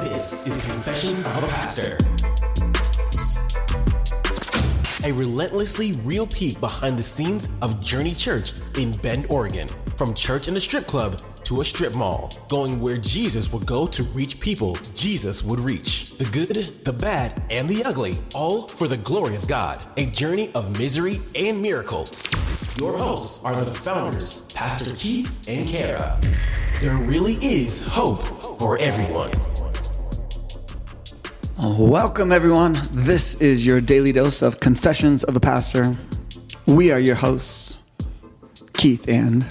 This is Confessions of a Pastor. A relentlessly real peek behind the scenes of Journey Church in Bend, Oregon. From church in a strip club to a strip mall, going where Jesus would go to reach people Jesus would reach. The good, the bad, and the ugly, all for the glory of God. A journey of misery and miracles. Your hosts are the founders, Pastor Keith and Kara. There really is hope for everyone. Uh, welcome, everyone. This is your daily dose of Confessions of a Pastor. We are your hosts, Keith and.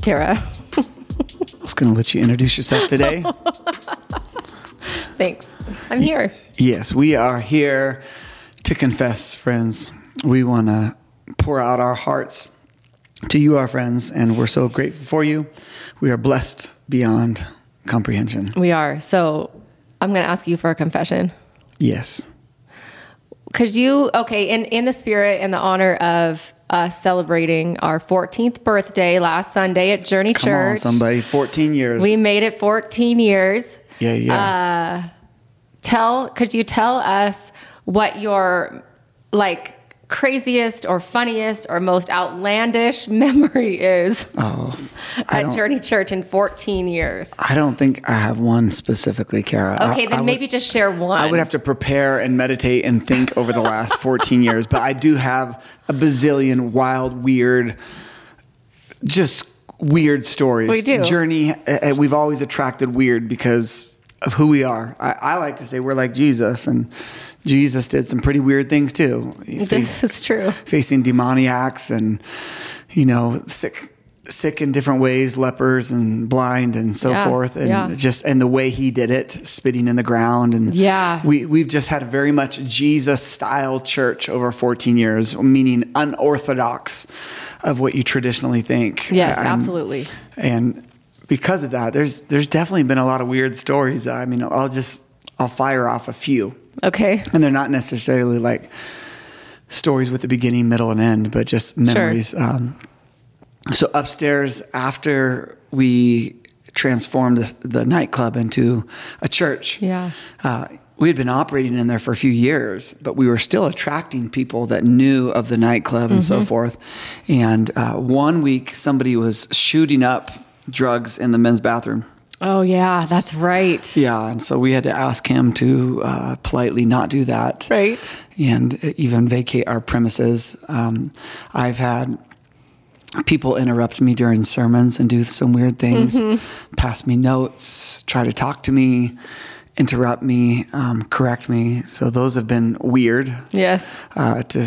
Kara. I was going to let you introduce yourself today. Thanks. I'm here. yes, we are here to confess, friends. We want to pour out our hearts to you, our friends, and we're so grateful for you. We are blessed beyond comprehension. We are. So I'm going to ask you for a confession. Yes. Could you, okay, in, in the spirit and the honor of us celebrating our 14th birthday last Sunday at Journey Come Church. on, somebody. 14 years. We made it 14 years. yeah, yeah. Uh, Tell, could you tell us what your like craziest or funniest or most outlandish memory is oh, at Journey Church in 14 years? I don't think I have one specifically, Kara. Okay, I then would- maybe just share one. I would have to prepare and meditate and think over the last 14 years, but I do have a bazillion wild, weird, just weird stories. We do. Journey, uh, we've always attracted weird because of who we are. I, I like to say we're like Jesus, and Jesus did some pretty weird things too. This is true. facing demoniacs and, you know, sick. Sick in different ways, lepers and blind and so Yeah, forth, and yeah. just and the way he did it, spitting in the ground, and Yeah. we we've just had a very much Jesus style church over 14 years, meaning unorthodox of what you traditionally think. Yes, Um, absolutely. And because of that, there's there's definitely been a lot of weird stories. I mean, I'll just I'll fire off a few, Okay. and they're not necessarily like stories with the beginning, middle, and end, but just memories. Um, so upstairs, after we transformed this, the nightclub into a church, Yeah. uh, we had been operating in there for a few years, but we were still attracting people that knew of the nightclub and so forth. And uh, one week, somebody was shooting up drugs in the men's bathroom. Oh yeah, that's right. Yeah, and so we had to ask him to uh, politely not do that Right. and even vacate our premises. Um, I've had people interrupt me during sermons and do some weird things, pass me notes, try to talk to me, interrupt me, um, correct me. So those have been weird, Yes. uh, to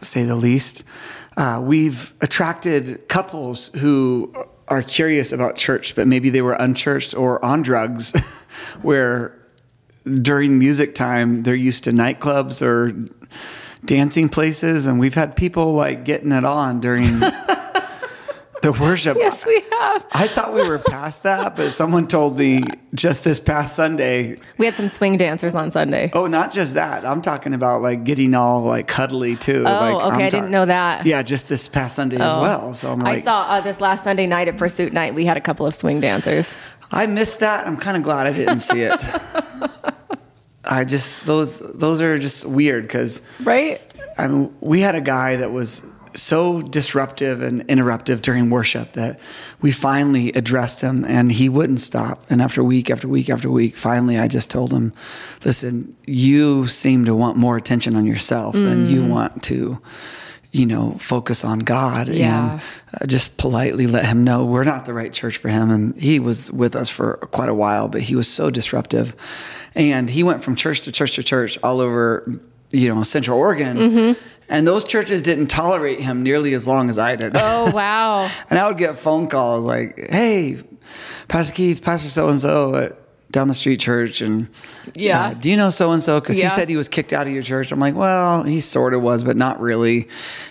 say the least. Uh, we've attracted couples who are curious about church, but maybe they were unchurched or on drugs, where during music time they're used to nightclubs or dancing places, and we've had people like getting it on during the worship. Yes, we have. I thought we were past that, but someone told me just this past Sunday We had some swing dancers on Sunday. Oh, not just that. I'm talking about like getting all like cuddly too. Oh, like, okay. I'm I didn't know that. Yeah, just this past Sunday as Oh. well. So I'm I saw uh, this last Sunday night at Pursuit Night. We had a couple of swing dancers. I missed that. I'm kind of glad I didn't see it. I just those those are just weird because Right. I mean we had a guy that was so disruptive and interruptive during worship that we finally addressed him and he wouldn't stop. And after week after week after week, finally I just told him, listen, you seem to want more attention on yourself than you want to, you know, focus on God Yeah. and uh, just politely let him know we're not the right church for him. And he was with us for quite a while, but he was so disruptive. And he went from church to church to church all over, you know, Central Oregon. And those churches didn't tolerate him nearly as long as I did. Oh wow. and I would get phone calls like, "Hey, Pastor Keith, Pastor so and so at down the street church, and Yeah. uh, do you know so and so? Because Yeah. he said he was kicked out of your church. I'm like, well, he sort of was, but not really.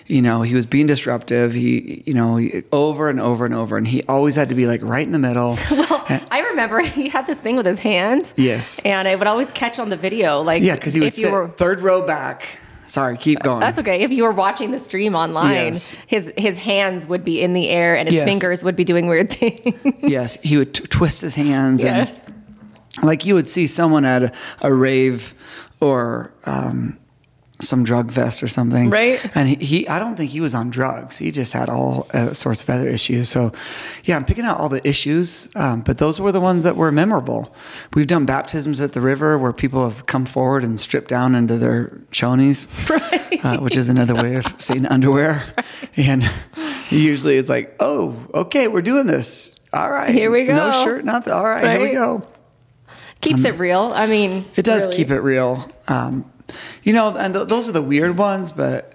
You know, he was being disruptive. He, you know, he, over and over and over, and he always had to be like right in the middle. I remember he had this thing with his hands. Yes. And I would always catch on the video, like Yeah, because he would sit were third row back, Sorry, keep going. That's okay. If you were watching the stream online, Yes. his his hands would be in the air and his Yes. fingers would be doing weird things. yes, he would t- twist his hands yes. and like you would see someone at a, a rave or um, some drug fest or something, Right. And he, he, I don't think he was on drugs. He just had all uh, sorts of other issues. So, yeah, I'm picking out all the issues, um, but those were the ones that were memorable. We've done baptisms at the river where people have come forward and stripped down into their chonies, Right. uh, which is another way of saying underwear. And usually it's like, oh, okay, we're doing this. All right. Here we go. No shirt, nothing. All right, here we go. Keeps it real. I mean, It does really. keep it real. Um, you know, and th- those are the weird ones, but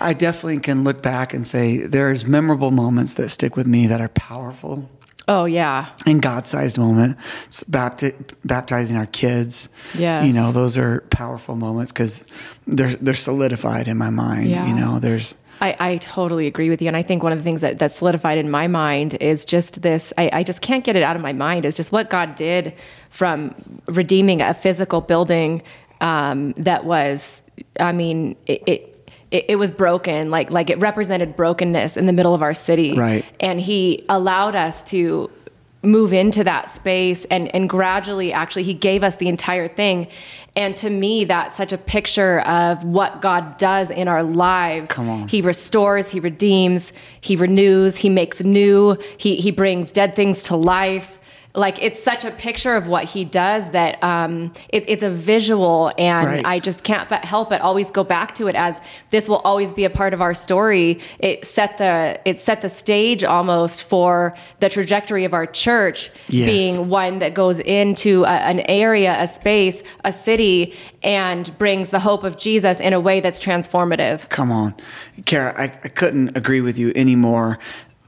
I definitely can look back and say there's memorable moments that stick with me that are powerful. Oh yeah. And God-sized moment, bapti- baptizing our kids. Yeah, you know, those are powerful moments because they're they're solidified in my mind. Yeah. You know, there's I, I totally agree with you. And I think one of the things that, that solidified in my mind is just this I, I just can't get it out of my mind is just what God did from redeeming a physical building um, that was, I mean, it, it it, it was broken, like like it represented brokenness in the middle of our city, Right. And He allowed us to move into that space and and gradually actually he gave us the entire thing and to me that's such a picture of what god does in our lives Come on. he restores he redeems he renews he makes new he he brings dead things to life like it's such a picture of what he does that um, it, it's a visual and Right. i just can't but help but always go back to it as this will always be a part of our story it set the it set the stage almost for the trajectory of our church Yes. being one that goes into a, an area a space a city and brings the hope of jesus in a way that's transformative Come on. Kara, I, I couldn't agree with you anymore.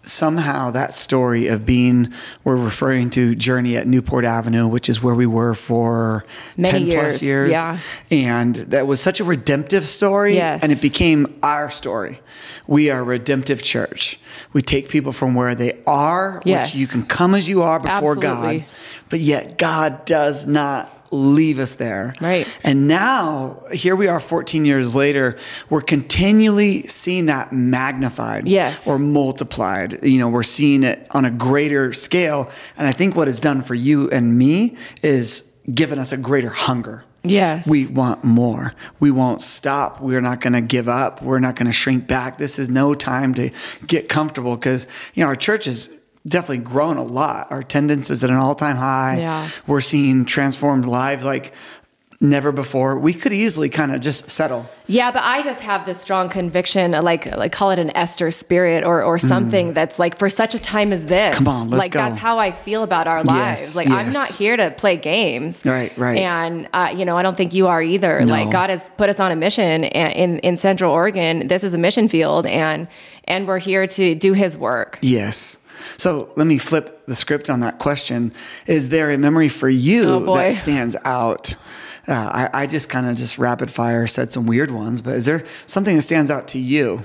Somehow that story of being, we're referring to Journey at Newport Avenue, which is where we were for Many 10 plus years, years. yeah. And that was such a redemptive story. Yes. And it became our story. We are a redemptive church. We take people from where they are, Yes. which you can come as you are before Absolutely. God. But yet God does not leave us there. Right. And now, here we are 14 years later, we're continually seeing that magnified Yes. or multiplied. You know, we're seeing it on a greater scale. And I think what it's done for you and me is given us a greater hunger. Yes. We want more. We won't stop. We're not going to give up. We're not going to shrink back. This is no time to get comfortable because, you know, our church has definitely grown a lot. Our attendance is at an all time high. Yeah. We're seeing transformed lives like never before. We could easily kind of just settle. Yeah, but I just have this strong conviction, like like call it an Esther spirit or or something that's like for such a time as this. Mm. Come on, let's like go. that's how I feel about our lives. Yes, like I'm not here to play games. Right, right. And uh, you know, I don't think you are either. No. Like God has put us on a mission in in Central Oregon. This is a mission field, and and we're here to do His work. Yes. So let me flip the script on that question. Is there a memory for you Oh, that stands out? Uh, I, I just kind of just rapid fire said some weird ones, but is there something that stands out to you?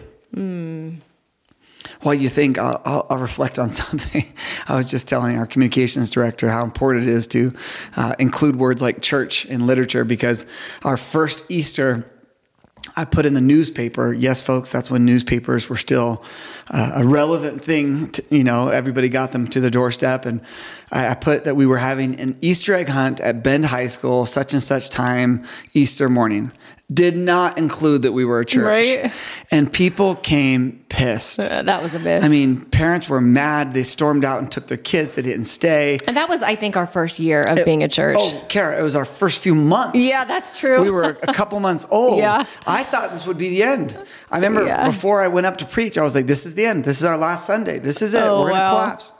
While you think, I'll, I'll, I'll reflect on something. I was just telling our communications director how important it is to uh, include words like church in literature because our first Easter I put in the newspaper. Yes, folks, that's when newspapers were still uh, a relevant thing. To, you know, everybody got them to their doorstep, and I, I put that we were having an Easter egg hunt at Bend High School, such and such time, Easter morning. Did not include that we were a church, Right. and people came pissed. Uh, that was a miss. I mean, parents were mad. They stormed out and took their kids. They didn't stay. and that was, I think, our first year of being a church. Oh, Kara, it was our first few months. Yeah, that's true. We were a couple months old. Yeah. I thought this would be the end. I remember Yeah. before I went up to preach, I was like, this is the end. This is our last Sunday. This is it. Oh, we're going to wow. collapse.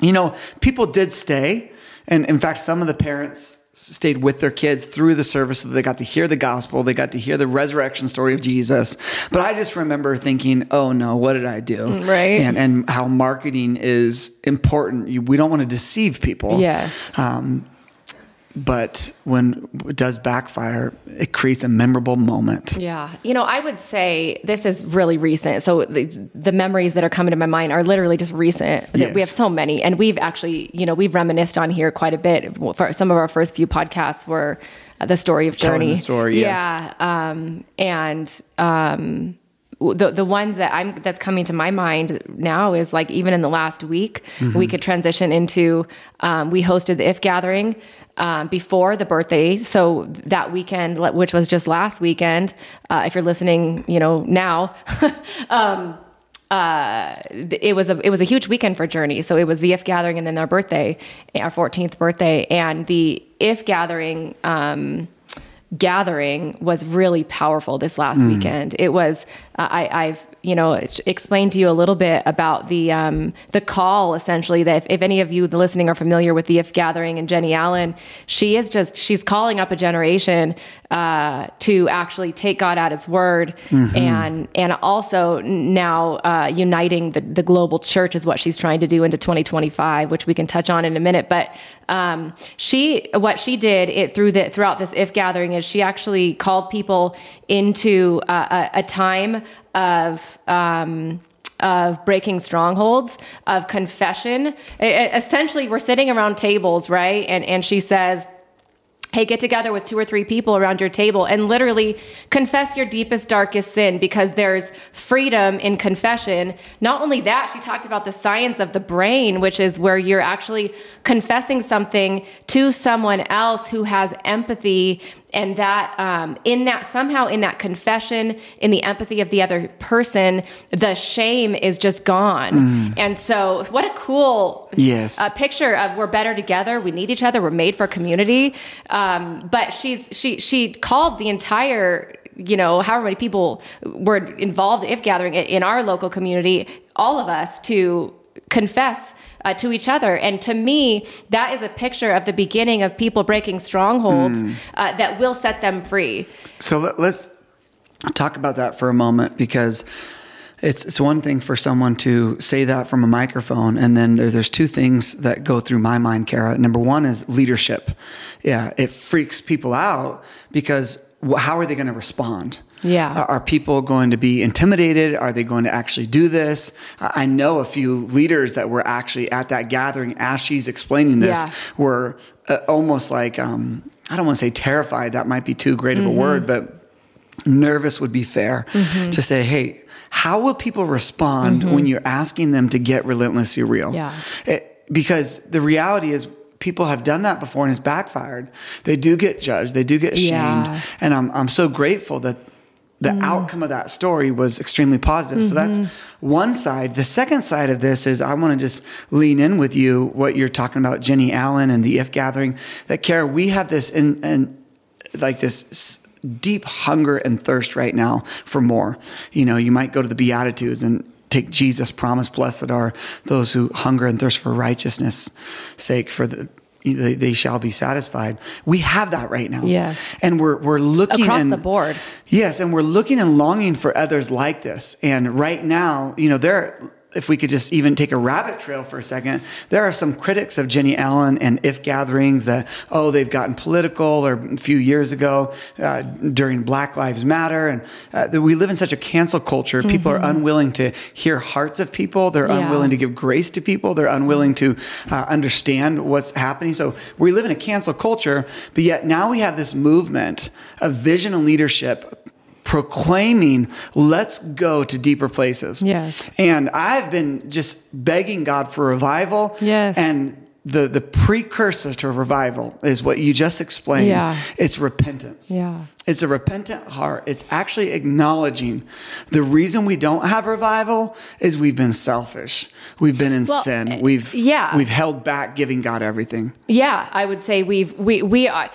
You know, people did stay. And in fact, some of the parents stayed with their kids through the service so that they got to hear the gospel. They got to hear the resurrection story of Jesus. But I just remember thinking, oh no, what did I do? Mm, right. And, and how marketing is important. We don't want to deceive people. Yes. Um, but when it does backfire, it creates a memorable moment. Yeah. You know, I would say this is really recent. So the, the memories that are coming to my mind are literally just recent. Yes. We have so many. And we've actually, you know, we've reminisced on here quite a bit. For some of our first few podcasts were uh, the story of Telling Journey. the story, yes. Yeah, um, and um, the the ones that I'm that's coming to my mind now is like even in the last week Mm-hmm. we could transition into um, we hosted the if gathering um, before the birthday so that weekend which was just last weekend uh, if you're listening you know now um, uh, it was a it was a huge weekend for Journey. So it was the If Gathering and then their birthday, our 14th birthday, and the If Gathering um, gathering was really powerful this last weekend. It was uh, I, I've you know explain to you a little bit about the um, the call essentially that if, if any of you the listening are familiar with the If Gathering and Jennie Allen, she is just she's calling up a generation uh, to actually take God at His word and and also now uh, uniting the, the global church is what she's trying to do into 2025, which we can touch on in a minute. But um, she what she did it through the throughout this if gathering is she actually called people into uh, a, a time of um, of breaking strongholds, of confession. E- essentially, we're sitting around tables, right? And and she says, hey, get together with two or three people around your table and literally confess your deepest, darkest sin because there's freedom in confession. Not only that, she talked about the science of the brain, which is where you're actually confessing something to someone else who has empathy. And that um, in that somehow in that confession, in the empathy of the other person, the shame is just gone. And so, what a cool Yes. uh, picture of we're better together. We need each other. We're made for community. Um, but she's she she called the entire you know however many people were involved if gathering in our local community, all of us to confess. Uh, to each other, and to me, that is a picture of the beginning of people breaking strongholds uh, that will set them free. So let, let's talk about that for a moment because it's it's one thing for someone to say that from a microphone, and then there, there's two things that go through my mind, Kara. Number one is leadership. Yeah, it freaks people out because how are they going to respond? Yeah. Are, are people going to be intimidated? Are they going to actually do this? I know a few leaders that were actually at that gathering as she's explaining this Yeah. were uh, almost like um, I don't want to say terrified. That might be too great of a word, but nervous would be fair to say, hey, how will people respond when you're asking them to get relentlessly real? Yeah. It- because the reality is, people have done that before and it's backfired. They do get judged, they do get shamed. Yeah. And I'm, I'm so grateful that the mm. outcome of that story was extremely positive. So that's mm-hmm. one side. The second side of this is I want to just lean in with you what you're talking about, Jennie Allen and the If Gathering. That Kara, we have this in, in like this s- deep hunger and thirst right now for more. You know, you might go to the Beatitudes and take Jesus' promise, blessed are those who hunger and thirst for righteousness sake, for the they, they shall be satisfied. We have that right now. Yes. And we're we're looking Across and- the board. Yes, and we're looking and longing for others like this. And right now, you know, there if we could just even take a rabbit trail for a second, there are some critics of Jennie Allen and if gatherings that, oh, they've gotten political or a few years ago uh, during Black Lives Matter. And uh, we live in such a cancel culture. People are unwilling to hear hearts of people. They're Yeah. unwilling to give grace to people. They're unwilling to uh, understand what's happening. So we live in a cancel culture, but yet now we have this movement of vision and leadership proclaiming, let's go to deeper places. Yes. And I've been just begging God for revival. Yes. And the, the precursor to revival is what you just explained. Yeah. It's repentance. Yeah. It's a repentant heart. It's actually acknowledging the reason we don't have revival is we've been selfish. We've been in Well, sin. Eh, we've yeah. we've held back giving God everything. Yeah, I would say we've we we are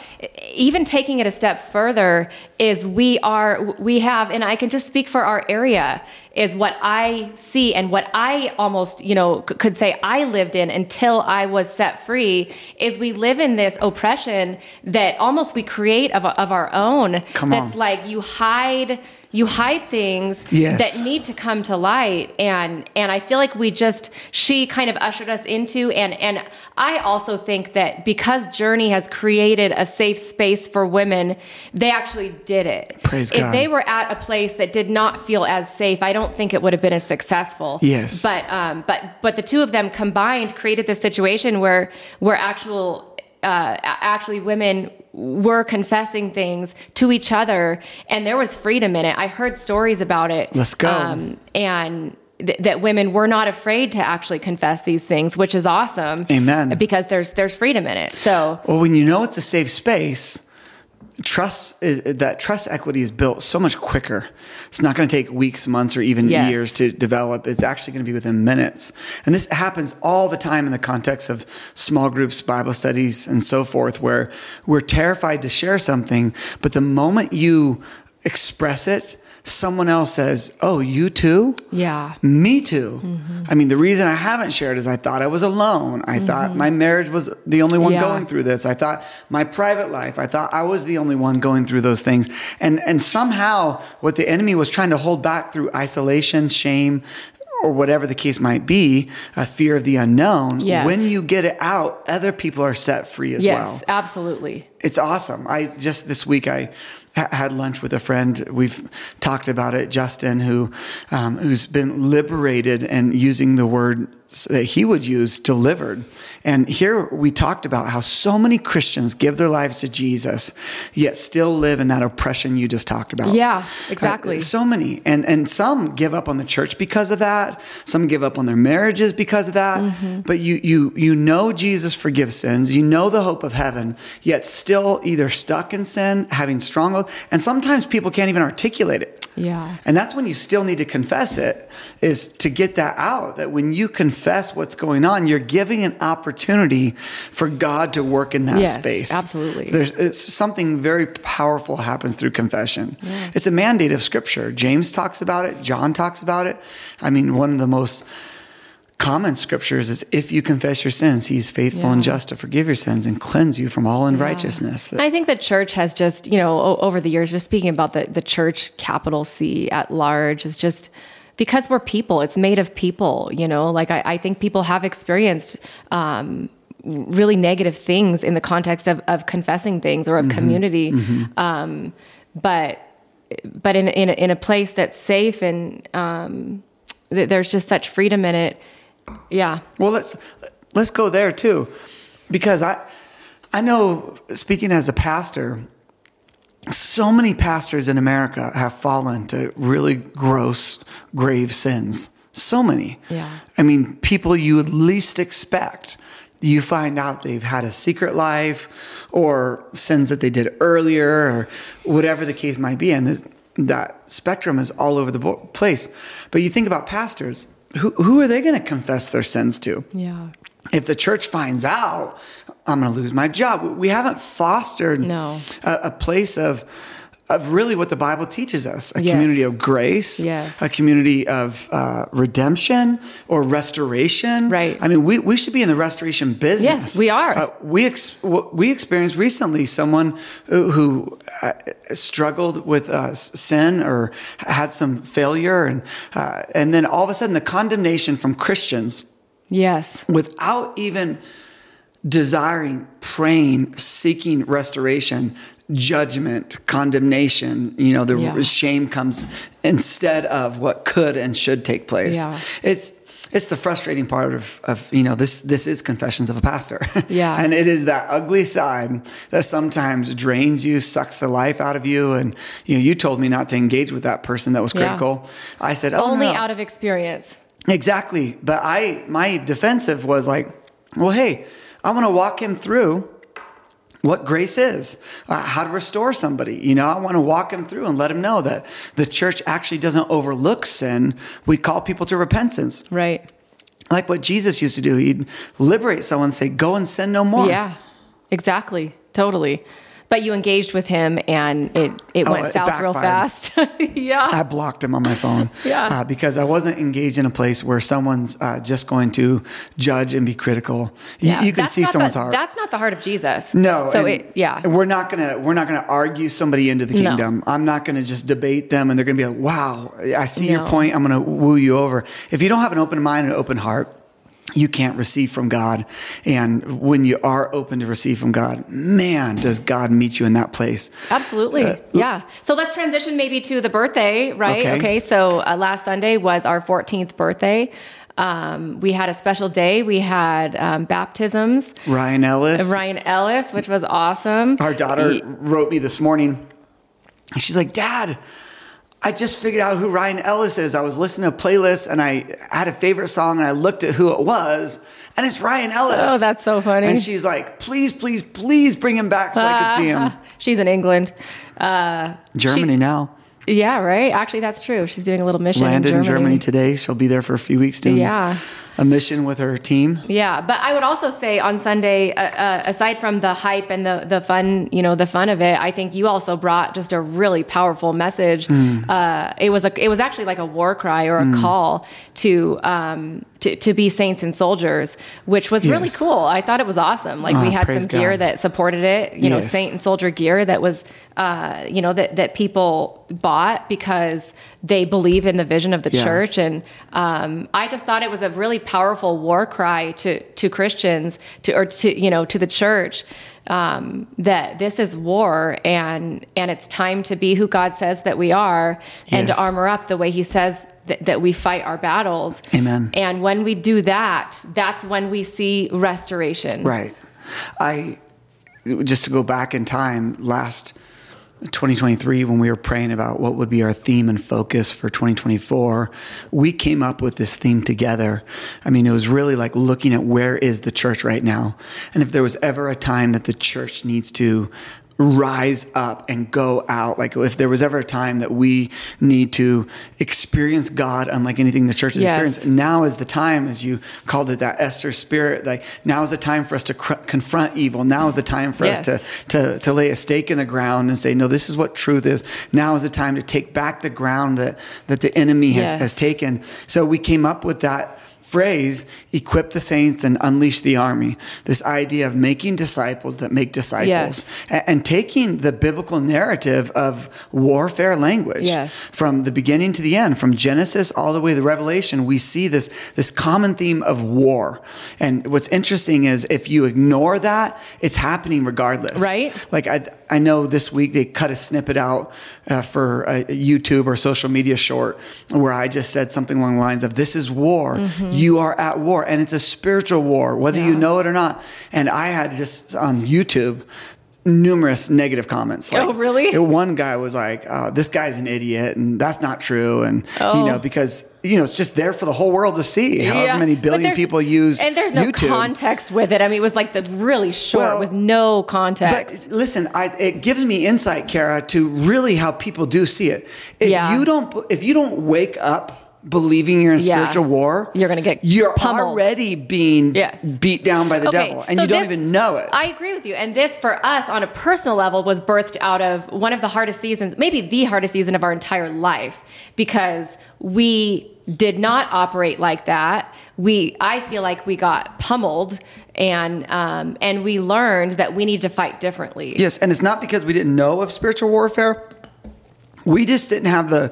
even taking it a step further is we are we have and I can just speak for our area is what I see and what I almost you know c- could say I lived in until I was set free is we live in this oppression that almost we create of, of our own Come that's on. like you hide you hide things Yes. that need to come to light and and I feel like we just she kind of ushered us into and and I also think that because Journey has created a safe space for women they actually did it Praise God. if God. they were at a place that did not feel as safe I don't think it would have been as successful Yes. but um but but the two of them combined created this situation where where actual uh, actually women were confessing things to each other, and there was freedom in it. I heard stories about it. Um, Let's go. and th- that women were not afraid to actually confess these things, which is awesome. Amen. Because there's there's freedom in it. So Well, when you know it's a safe space, trust is that trust equity is built so much quicker. It's not going to take weeks, months, or even Yes. years to develop. It's actually going to be within minutes. And this happens all the time in the context of small groups, Bible studies, and so forth, where we're terrified to share something, but the moment you express it, someone else says, "Oh, you too." yeah. Me too. Mm-hmm. I mean, the reason I haven't shared is I thought I was alone. I thought mm-hmm. my marriage was the only one Yeah. going through this. I thought my private life, I thought I was the only one going through those things. And and somehow what the enemy was trying to hold back through isolation, shame, or whatever the case might be, a fear of the unknown, Yes. when you get it out, other people are set free as Yes, well absolutely. it's awesome. I just this week I had lunch with a friend. We've talked about it, Justin, who um, who's been liberated and using the word that he would use, delivered. And here we talked about how so many Christians give their lives to Jesus, yet still live in that oppression you just talked about. Yeah, exactly. Uh, so many, and and some give up on the church because of that. Some give up on their marriages because of that. Mm-hmm. But you you you know Jesus forgives sins. You know the hope of heaven, yet still either stuck in sin, having stronghold, and sometimes people can't even articulate it. Yeah. And that's when you still need to confess it, is to get that out. That when you confess what's going on, you're giving an opportunity for God to work in that Yes, space. absolutely. There's it's something very powerful happens through confession. It's a mandate of Scripture. James talks about it. John talks about it. I mean, one of the most common scriptures is if you confess your sins, he is faithful and just to forgive your sins and cleanse you from all unrighteousness. I think the church has just, you know, over the years, just speaking about the, the church, capital C at large, is just because we're people, it's made of people, you know, like I, I think people have experienced um, really negative things in the context of, of confessing things or of community. Um, but but in, in, a, in a place that's safe and um, th- there's just such freedom in it. Yeah. Well, let's let's go there too, because I I know speaking as a pastor, so many pastors in America have fallen to really gross, grave sins. So many. Yeah. I mean, people you would least expect. You find out they've had a secret life or sins that they did earlier or whatever the case might be. And this, that spectrum is all over the bo- place. But you think about pastors, who, who are they going to confess their sins to? Yeah. if the church finds out, I'm going to lose my job. We haven't fostered No. a, a place of of really what the Bible teaches us: a Yes. community of grace, Yes. a community of uh, redemption or restoration. Right. I mean, we, we should be in the restoration business. Yes, we are. Uh, we ex- we experienced recently someone who, who uh, struggled with uh, sin or had some failure, and uh, and then all of a sudden the condemnation from Christians Yes. without even desiring, praying, seeking restoration, judgment, condemnation, you know, the Yeah. shame comes instead of what could and should take place. Yeah. It's it's the frustrating part of, of you know this this is confessions of a pastor Yeah. and it is that ugly side that sometimes drains you sucks the life out of you and you know you told me not to engage with that person that was Yeah. critical i said oh Only no. out of experience. Exactly. But I, my defensive was like, well, hey, I want to walk him through what grace is, uh, how to restore somebody. You know, I want to walk him through and let him know that the church actually doesn't overlook sin. We call people to repentance. Right. Like what Jesus used to do. He'd liberate someone and say, go and sin no more. Yeah, exactly. Totally. But you engaged with him and it, it Oh, went it south real fast. yeah. I blocked him on my phone Yeah. uh, because I wasn't engaged in a place where someone's uh, just going to judge and be critical. You, yeah. you can That's see someone's the, heart. That's not the heart of Jesus. No. So it, yeah. We're not gonna we're not gonna argue somebody into the No. kingdom. I'm not gonna just debate them and they're gonna be like, wow, I see your point. I'm gonna woo you over. If you don't have an open mind and an open heart, you can't receive from God. And when you are open to receive from God, man, does God meet you in that place. Absolutely. yeah. So let's transition maybe to the birthday, right? Okay. Okay. so uh, last Sunday was our 14th birthday. Um, we had a special day. We had um, baptisms. Ryan Ellis. Ryan Ellis, which was awesome. Our daughter He- wrote me this morning. and She's like, Dad, I just figured out who Ryan Ellis is. I was listening to a playlist and I had a favorite song and I looked at who it was, and it's Ryan Ellis. Oh, that's so funny. And she's like, Please, please, please bring him back so I could see him. She's in England. Uh, Germany She- now. Yeah, right. Actually, that's true. She's doing a little mission Landed in Germany. today. She'll be there for a few weeks doing Yeah. A mission with her team. Yeah, but I would also say on Sunday, uh, uh, aside from the hype and the the fun, you know, the fun of it, I think you also brought just a really powerful message. Uh, it was a, it was actually like a war cry or a call to um, to to be saints and soldiers, which was really cool. I thought it was awesome. Like we Ah, had some gear God. that supported it, you know, saint and soldier gear that was, uh, you know, that that people bought because they believe in the vision of the Yeah. church and um, I just thought it was a really powerful war cry to to Christians to or to you know to the church um, that this is war and and it's time to be who God says that we are and Yes. to armor up the way He says that, that we fight our battles. Amen. And when we do that, that's when we see restoration. Right. I just to go back in time last 2023 when we were praying about what would be our theme and focus for 2024 we came up with this theme together i mean it was really like looking at where is the church right now and if there was ever a time that the church needs to rise up and go out. Like if there was ever a time that we need to experience god unlike anything the church has Yes. experienced now is the time as you called it that esther spirit. Like now is the time for us to cr- confront evil. Now is the time for us to, to to lay a stake in the ground and say no this is what truth is. Now is the time to take back the ground that that the enemy has, Yes. has taken. So we came up with that phrase equip the saints and unleash the army this idea of making disciples that make disciples Yes. and taking the biblical narrative of warfare language Yes. from the beginning to the end, from Genesis all the way to Revelation, we see this this common theme of war. And what's interesting is if you ignore that, it's happening regardless. Right. Like I I know this week they cut a snippet out uh, for a YouTube or social media short where I just said something along the lines of "This is war. You are at war, and it's a spiritual war, whether you Mm-hmm. Know it or not." And I had just on YouTube numerous negative comments. Oh, really? one guy was like, oh, "This guy's an idiot," and that's not true. And you Oh. know, because you know, it's just there for the whole world to see. However Yeah, many billion people use and there's no YouTube. context with it. I mean, it was like the really short Well, with no context. But listen, I, it gives me insight, Kara, to really how people do see it. If Yeah. you don't, if you don't wake up believing you're in Yeah. spiritual war, You're gonna get you're pummeled. already being Yes. beat down by the devil, and so you don't this- even know it. I agree with you. And this, for us, on a personal level, was birthed out of one of the hardest seasons, maybe the hardest season of our entire life, because we did not operate like that. We, I feel like we got pummeled, and um, and we learned that we need to fight differently. Yes, and it's not because we didn't know of spiritual warfare. We just didn't have the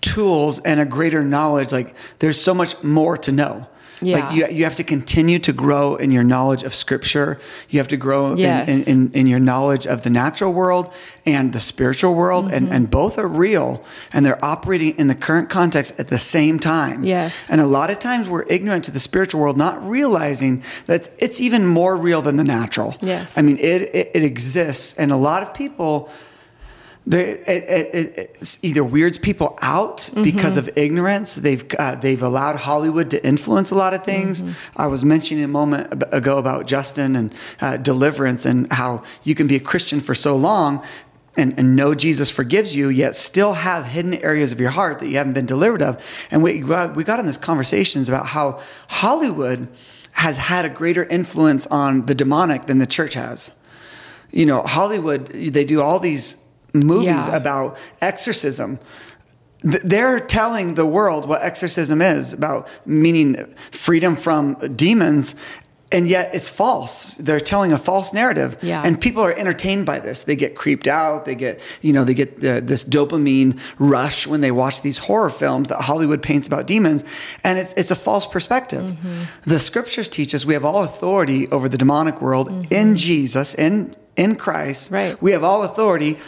tools and a greater knowledge. Like there's so much more to know. Yeah. Like you, you have to continue to grow in your knowledge of scripture. You have to grow Yes. in, in, in, your knowledge of the natural world and the spiritual world. Mm-hmm. And, and both are real and they're operating in the current context at the same time. Yes. And a lot of times we're ignorant to the spiritual world, not realizing that it's, it's even more real than the natural. Yes. I mean, it, it, it exists. And a lot of people, they, it, it, either weirds people out because of ignorance. They've uh, they've allowed Hollywood to influence a lot of things. I was mentioning a moment ago about Justin and uh, deliverance and how you can be a Christian for so long. And, and know Jesus forgives you, yet still have hidden areas of your heart that you haven't been delivered of. And we got, we got in this conversations about how Hollywood has had a greater influence on the demonic than the church has you know, Hollywood, they do all these movies Yeah. about exorcism they're telling the world what exorcism is about, meaning freedom from demons, and yet it's false. They're telling a false narrative, Yeah. and people are entertained by this. They get creeped out. They get, you know, they get the, this dopamine rush when they watch these horror films that Hollywood paints about demons, and it's it's a false perspective. Mm-hmm. The scriptures teach us we have all authority over the demonic world in Jesus, in in Christ. Right. We have all authority,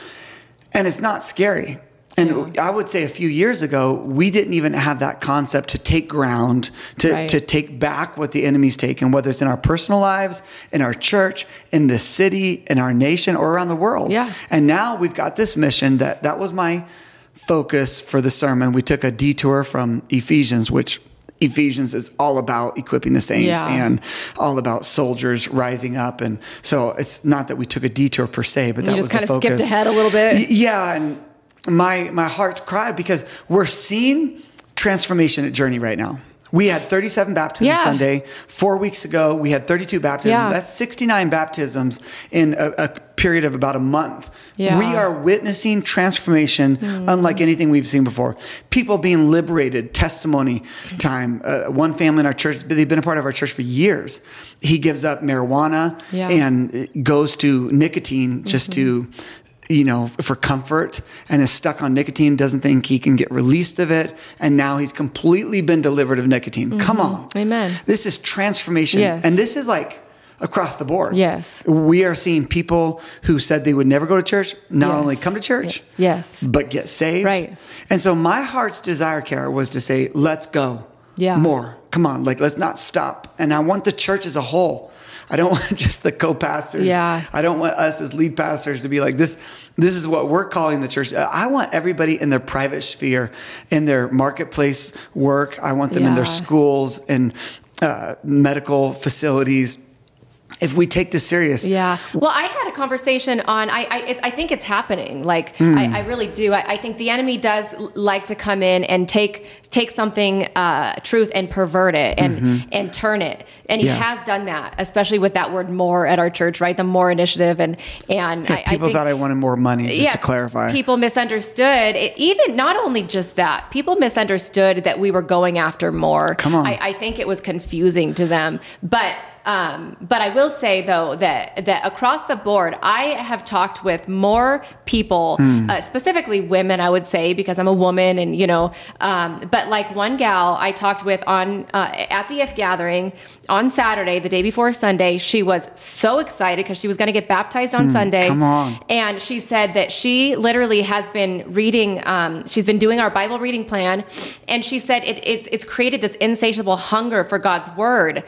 and it's not scary. And I would say a few years ago, we didn't even have that concept to take ground, to, Right. to take back what the enemy's taken, whether it's in our personal lives, in our church, in the city, in our nation, or around the world. Yeah. And now we've got this mission that that was my focus for the sermon. We took a detour from Ephesians, which Ephesians is all about equipping the saints Yeah. and all about soldiers rising up. And so it's not that we took a detour per se, but that You was just kind the of focus. skipped ahead a little bit. Y- Yeah, and my my heart's cry because we're seeing transformation at Journey right now. We had 37 baptisms Yeah. Sunday. Four weeks ago, we had 32 baptisms. Yeah. That's 69 baptisms in a, a period of about a month. Yeah. We are witnessing transformation hmm. unlike anything we've seen before. People being liberated, testimony time. Uh, one family in our church, they've been a part of our church for years. He gives up marijuana Yeah. and uh, goes to nicotine just to mm-hmm. You know, for comfort and is stuck on nicotine, doesn't think he can get released of it. And now he's completely been delivered of nicotine. Mm-hmm. Come on. Amen. This is transformation. Yes. And this is like across the board. Yes. We are seeing people who said they would never go to church, not Yes. only come to church, Yes. but get saved. Right. And so my heart's desire, Kara, was to say, let's go. Yeah. More. Come on. Like, let's not stop. And I want the church as a whole. I don't want just the co-pastors. Yeah. I don't want us as lead pastors to be like this. This is what we're calling the church. I want everybody in their private sphere, in their marketplace work. I want them in their schools and uh, medical facilities. If we take this serious, Yeah. Well, I had a conversation on. I I, it, I think it's happening. Like Hmm. I, I really do. I, I think the enemy does like to come in and take take something uh, truth and pervert it and and turn it. And he Mm-hmm. Yeah. has done that, especially with that word "more" at our church, right? The more initiative and and I, I people think, thought I wanted more money. Just to clarify, People misunderstood. It, even not only just that, people misunderstood that we were going after more. Come on. I, I think it was confusing to them. But um, but I will say though that that across the board, I have talked with more people, Hmm. uh, specifically women. I would say because I'm a woman, and you know. Um, but like one gal I talked with on uh, at the If gathering on Saturday, the day before Sunday, she was so excited because she was going to get baptized on Sunday. Hmm. come on. And she said that she literally has been reading, um, she's been doing our Bible reading plan, and she said it, it's, it's created this insatiable hunger for God's word.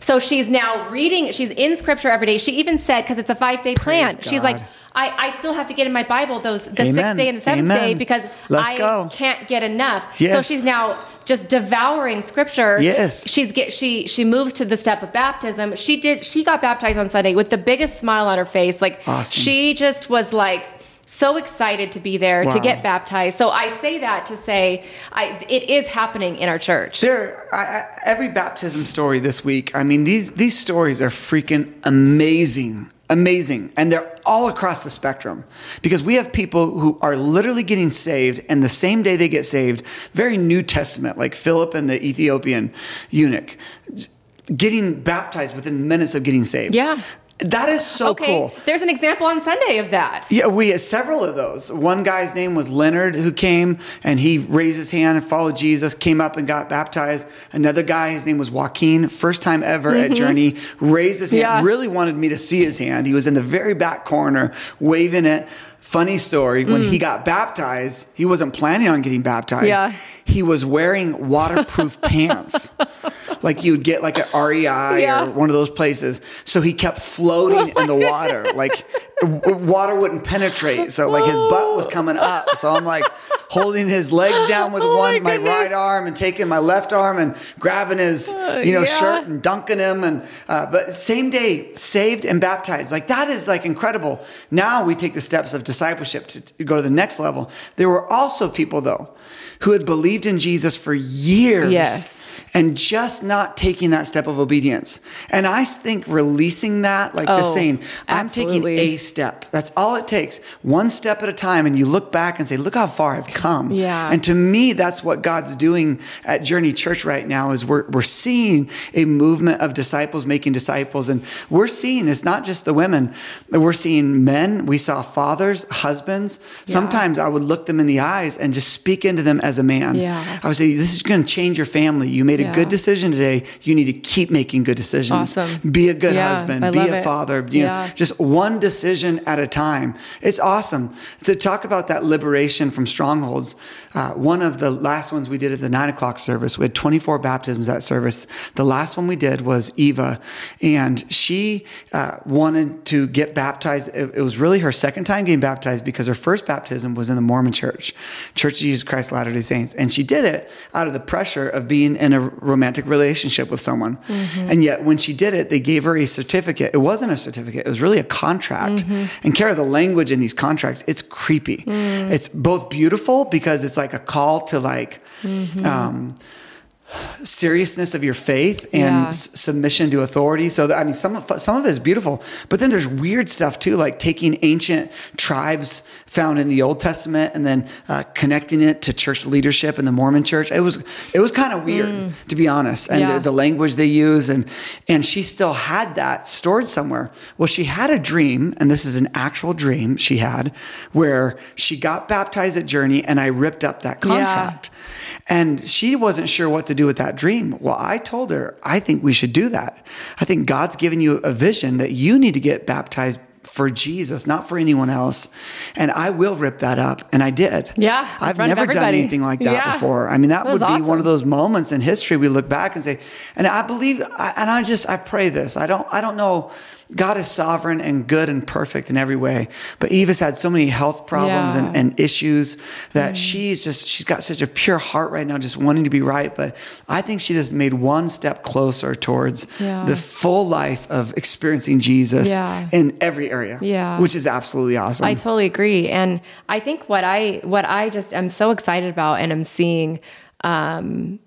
So she's now reading, she's in scripture every day. She even said, because it's a five day plan, she's like, I, I still have to get in my Bible those the Amen. sixth day and the seventh Amen. day because Let's I go. can't get enough. So she's now just devouring scripture. Yes. She's get she she moves to the step of baptism. She did she got baptized on Sunday with the biggest smile on her face. Like Awesome. she just was like so excited to be there to get baptized. So I say that to say I, it is happening in our church. There, I, I, every baptism story this week. I mean, these these stories are freaking amazing, amazing, and they're all across the spectrum because we have people who are literally getting saved, and the same day they get saved, very New Testament, like Philip and the Ethiopian eunuch, getting baptized within minutes of getting saved. Yeah. That is so okay, cool. there's an example on Sunday of that. Yeah, we had several of those. One guy's name was Leonard who came and he raised his hand and followed Jesus, came up and got baptized. Another guy, his name was Joaquin, first time ever at Journey, raised his hand, Mm-hmm. Yeah. really wanted me to see his hand. He was in the very back corner waving it. Funny story, when he got baptized, he wasn't planning on getting baptized. Mm. Yeah. He was wearing waterproof pants. Like you would get like an REI Yeah. or one of those places. So he kept floating in the water. Like water wouldn't penetrate. So like his butt was coming up. So I'm like holding his legs down with Oh, one, my my, right arm and taking my left arm and grabbing his, you know, yeah. shirt and dunking him. And, uh, but same day saved and baptized. Like that is like incredible. Now we take the steps of discipleship to, to go to the next level. There were also people though who had believed in Jesus for years Yes. And just not taking that step of obedience. And I think releasing that, like Oh, just saying, I'm absolutely. taking a step. That's all it takes. One step at a time. And you look back and say, look how far I've come. Yeah. And to me, that's what God's doing at Journey Church right now is we're, we're seeing a movement of disciples making disciples. And we're seeing, it's not just the women. We're seeing men. We saw fathers, husbands. Sometimes I would look them in the eyes and just speak into them as a man. Yeah. I would say, this is going to change your family. You made a a good decision today, you need to keep making good decisions. Awesome. Be a good Yeah, husband, I be a it. father, you know, just one decision at a time. It's awesome to talk about that liberation from strongholds. Uh, one of the last ones we did at the nine o'clock service, we had 24 baptisms that service. The last one we did was Eva, and she uh, wanted to get baptized. It, it was really her second time getting baptized because her first baptism was in the Mormon church, Church of Jesus Christ Latter day Saints. And she did it out of the pressure of being in a romantic relationship with someone. Mm-hmm. And yet, when she did it, they gave her a certificate. It wasn't a certificate, it was really a contract. Mm-hmm. And Kara, the language in these contracts, it's creepy. Mm. It's both beautiful because it's like a call to like, mm-hmm. um, seriousness of your faith and Yeah. s- submission to authority. So that, I mean, some of some of it is beautiful, but then there's weird stuff too, like taking ancient tribes found in the Old Testament and then uh, connecting it to church leadership in the Mormon Church. It was it was kind of weird to be honest, and Yeah. the, the language they use, and and she still had that stored somewhere. Well, she had a dream, and this is an actual dream she had, where she got baptized at Journey, and I ripped up that Yeah. And she wasn't sure what to do with that dream. Well, I told her, I think we should do that. I think God's given you a vision that you need to get baptized for Jesus, not for anyone else. And I will rip that up. And I did. Yeah, I've never done anything like that Yeah. before. I mean, that, That would be one of those moments in history we look back and say, and I believe, and I just, I pray this. I don't, I don't know. God is sovereign and good and perfect in every way. But Eve has had so many health problems Yeah. and, and issues that Mm. she's just, she's got such a pure heart right now, just wanting to be right. But I think she just made one step closer towards Yeah. the full life of experiencing Jesus Yeah. in every area, Yeah. which is absolutely awesome. I totally agree, and I think what I what I just am so excited about, and I'm seeing um,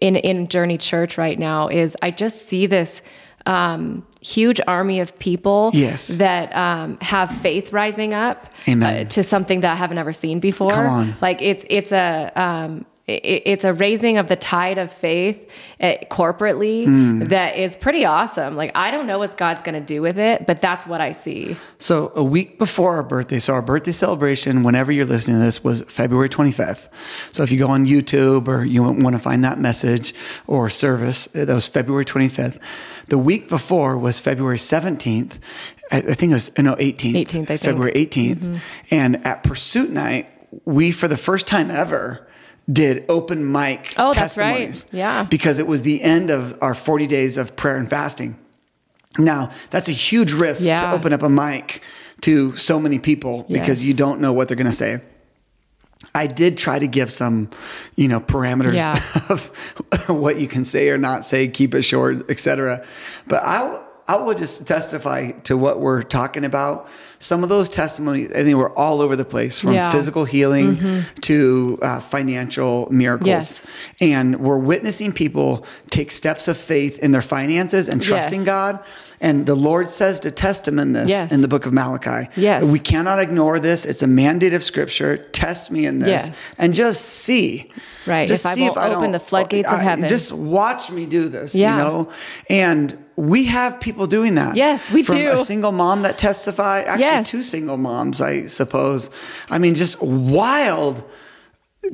in in Journey Church right now is I just see this um, huge army of people Yes. that um, have faith rising up uh, to something that I haven't ever seen before. Come on. Like it's it's a um, it, it's a raising of the tide of faith uh, corporately Hmm. that is pretty awesome. Like I don't know what God's going to do with it, but that's what I see. So a week before our birthday, so our birthday celebration, whenever you're listening to this, was February 25th. So if you go on YouTube or you want to find that message or service, that was February 25th. The week before was February 17th. I, I think it was no 18th. 18th, I think. Mm-hmm. February 18th. And at Pursuit Night, we for the first time ever did open mic Oh, that's right. testimonies. Yeah. Because it was the end of our 40 days of prayer and fasting. Now, that's a huge risk to open up a mic to so many people because you don't know what they're going to say. I did try to give some, you know, parameters Yeah. of what you can say or not say, keep it short, etc. But I I will just testify to what we're talking about. Some of those testimonies, and they were all over the place, from Yeah. Mm-hmm. physical healing to uh, financial miracles. Yes. And we're witnessing people take steps of faith in their finances and trusting Yes. God. And the Lord says to test him in this Yes. in the book of Malachi. Yes. We cannot ignore this. It's a mandate of scripture. Test me in this Yes. and just see. Right. Just see If I see won't open the floodgates of heaven. Just watch me do this, Yeah. you know? And we have people doing that. Yes, we From do. a single mom that testify, actually Yes. two single moms, I suppose. I mean, just wild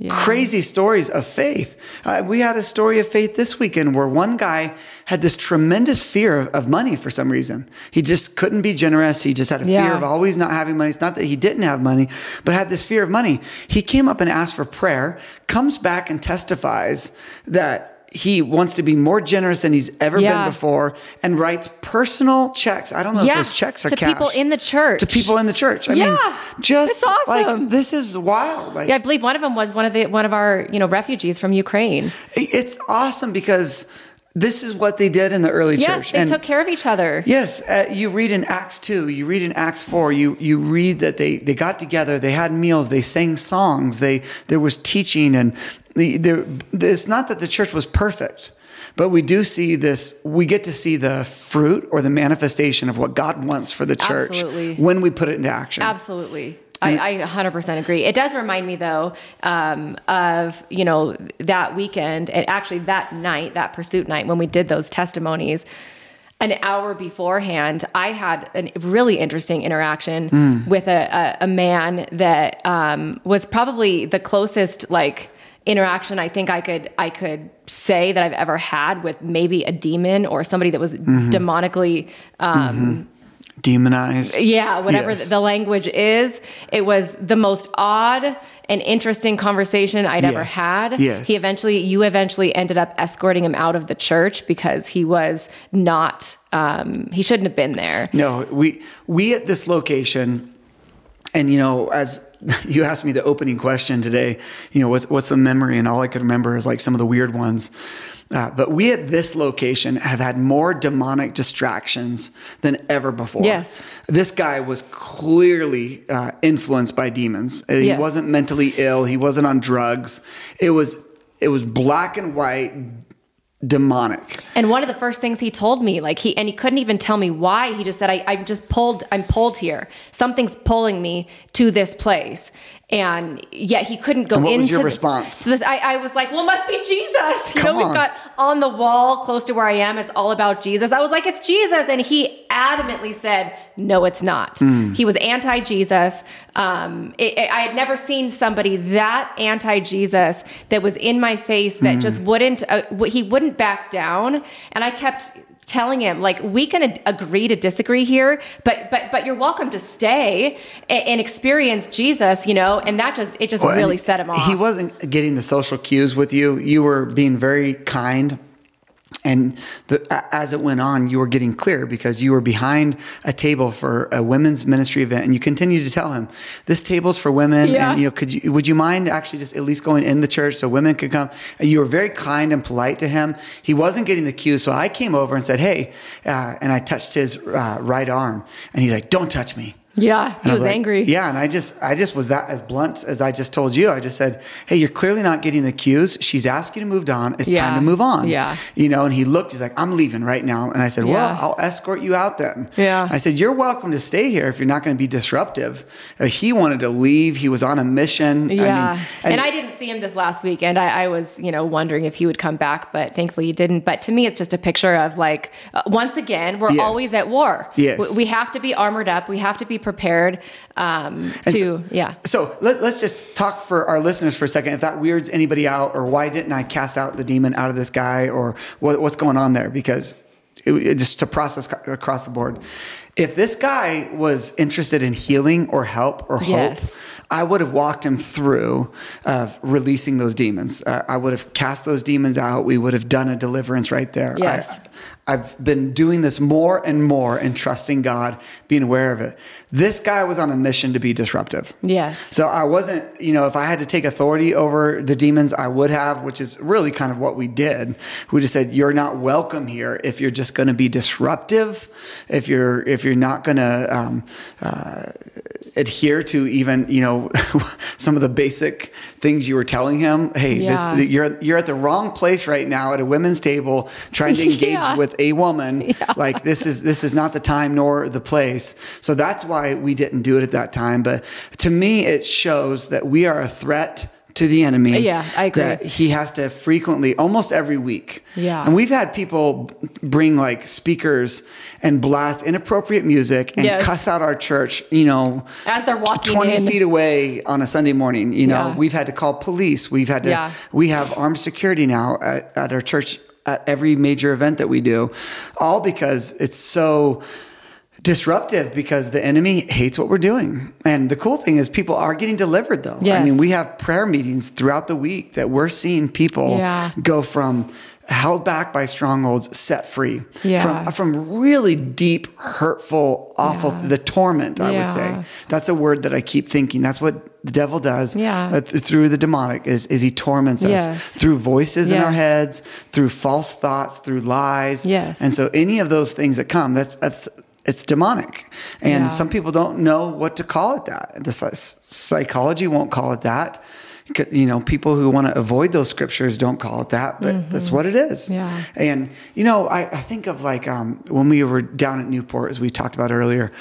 crazy stories of faith. Uh, we had a story of faith this weekend where one guy had this tremendous fear of, of money for some reason. He just couldn't be generous. He just had a fear of always not having money. It's not that he didn't have money, but had this fear of money. He came up and asked for prayer, comes back and testifies that he wants to be more generous than he's ever Yeah. been before and writes personal checks. I don't know if Yeah, those checks are to cash. people in the church. To people in the church. I mean, Yeah, just it's awesome. like this is wild. Like Yeah, I believe one of them was one of the one of our you know refugees from Ukraine. It's awesome because this is what they did in the early Yes, church. they took care of each other. Yes, uh, you read in Acts 2, you read in Acts 4, you, you read that they, they got together, they had meals, they sang songs, they, there was teaching. And the, there, it's not that the church was perfect, but we do see this, we get to see the fruit or the manifestation of what God wants for the church Absolutely. when we put it into action. Absolutely. I, I 100% agree. It does remind me, though, um, of you know that weekend and actually that night, that pursuit night, when we did those testimonies. An hour beforehand, I had a really interesting interaction Hmm. with a, a, a man that um, was probably the closest, like interaction I think I could I could say that I've ever had with maybe a demon or somebody that was Mm-hmm. demonically um, Demonized. yeah, whatever Yes. the language is. It was the most odd and interesting conversation I'd ever had. Yes. He eventually, you eventually ended up escorting him out of the church because he was not, um, he shouldn't have been there. No, we we at this location, and you know, as you asked me the opening question today, you know, what's what's the memory, and all I could remember is like some of the weird ones. Uh, but we at this location have had more demonic distractions than ever before. Yes. This guy was clearly uh, influenced by demons. Uh, He Yes. wasn't mentally ill. He wasn't on drugs. It was it was black and white demonic. And one of the first things he told me, like he, and he couldn't even tell me why. He just said, I, I'm just pulled, I'm pulled here. Something's pulling me to this place. And yet he couldn't go And what into was your the- response? So this, I, I was like, well, must be Jesus. You Come know, we've on. got on the wall close to where I am. It's all about Jesus. I was like, it's Jesus. And he adamantly said, no, it's not. Hmm. He was anti-Jesus. Um, it, it- I had never seen somebody that anti-Jesus that was in my face that Hmm. just wouldn't, uh, w- he wouldn't back down. And I kept telling him like we can agree to disagree here but but but you're welcome to stay and, and experience jesus you know and that just it just Well, really set him off He wasn't getting the social cues with you. You were being very kind. And the, as it went on, you were getting clear because you were behind a table for a women's ministry event, and you continued to tell him, "This table's for women, Yeah. and you know, could you would you mind actually just at least going in the church so women could come?" And you were very kind and polite to him. He wasn't getting the cue, so I came over and said, "Hey," uh, and I touched his uh, right arm, and he's like, "Don't touch me." Yeah he I was, like, angry Yeah, and I just I just was that as blunt as I just told you. I just said, "Hey, you're clearly not getting the cues. She's asked you to move on. It's Yeah. time to move on." Yeah. You know, and he looked. He's like, "I'm leaving right now." And I said, "Well, Yeah. I'll escort you out then." Yeah. I said, "You're welcome to stay here if you're not going to be disruptive." Uh, he wanted to leave. He was on a mission. Yeah. I mean, and, I didn't see him this last weekend. I, I was, you know, wondering if he would come back, but thankfully he didn't. But to me, it's just a picture of like, uh, once again, we're Yes. always at war. Yes. We, we have to be armored up. We have to be prepared um, to, so- yeah. So let, us just talk for our listeners for a second. If that weirds anybody out, or why didn't I cast out the demon out of this guy, or what, what's going on there? Because it, it- just to process across the board, if this guy was interested in healing or help or hope, Yes. I would have walked him through uh, releasing those demons. Uh, I would have cast those demons out. We would have done a deliverance right there. Yes. I, I've been doing this more and more and trusting God, being aware of it. This guy was on a mission to be disruptive. Yes. So I wasn't, you know, if I had to take authority over the demons, I would have, which is really kind of what we did. We just said, "You're not welcome here if you're just going to be disruptive, if you're if you're not going to um, uh, adhere to even, you know, some of the basic things you were telling him. Hey, Yeah. this you're you're at the wrong place right now at a women's table trying to engage Yeah. with a woman. Like this is this is not the time nor the place. So that's why we didn't do it at that time. But to me, it shows that we are a threat to the enemy. Yeah, I agree. That he has to frequently, almost every week. Yeah. And we've had people bring like speakers and blast inappropriate music and Yes. cuss out our church. You know, As they're walking 20 in. feet away on a Sunday morning. You know, Yeah. we've had to call police. We've had to, Yeah. we have armed security now at, at our church at every major event that we do, all because it's so disruptive because the enemy hates what we're doing. And the cool thing is people are getting delivered though. I mean, we have prayer meetings throughout the week that we're seeing people Yeah. go from held back by strongholds set free Yeah. from from really deep hurtful awful the torment I would say that's a word that I keep thinking. That's what the devil does Yeah. uh, th- through the demonic is, is he torments us Yes. through voices in our heads, through false thoughts, through lies. Yes. And so any of those things that come, that's, that's it's demonic. And Yeah. some people don't know what to call it that. The psychology won't call it that. You know, people who want to avoid those scriptures don't call it that, but that's what it is. Mm-hmm. Yeah. And you know, I, I think of like um, when we were down at Newport, as we talked about earlier,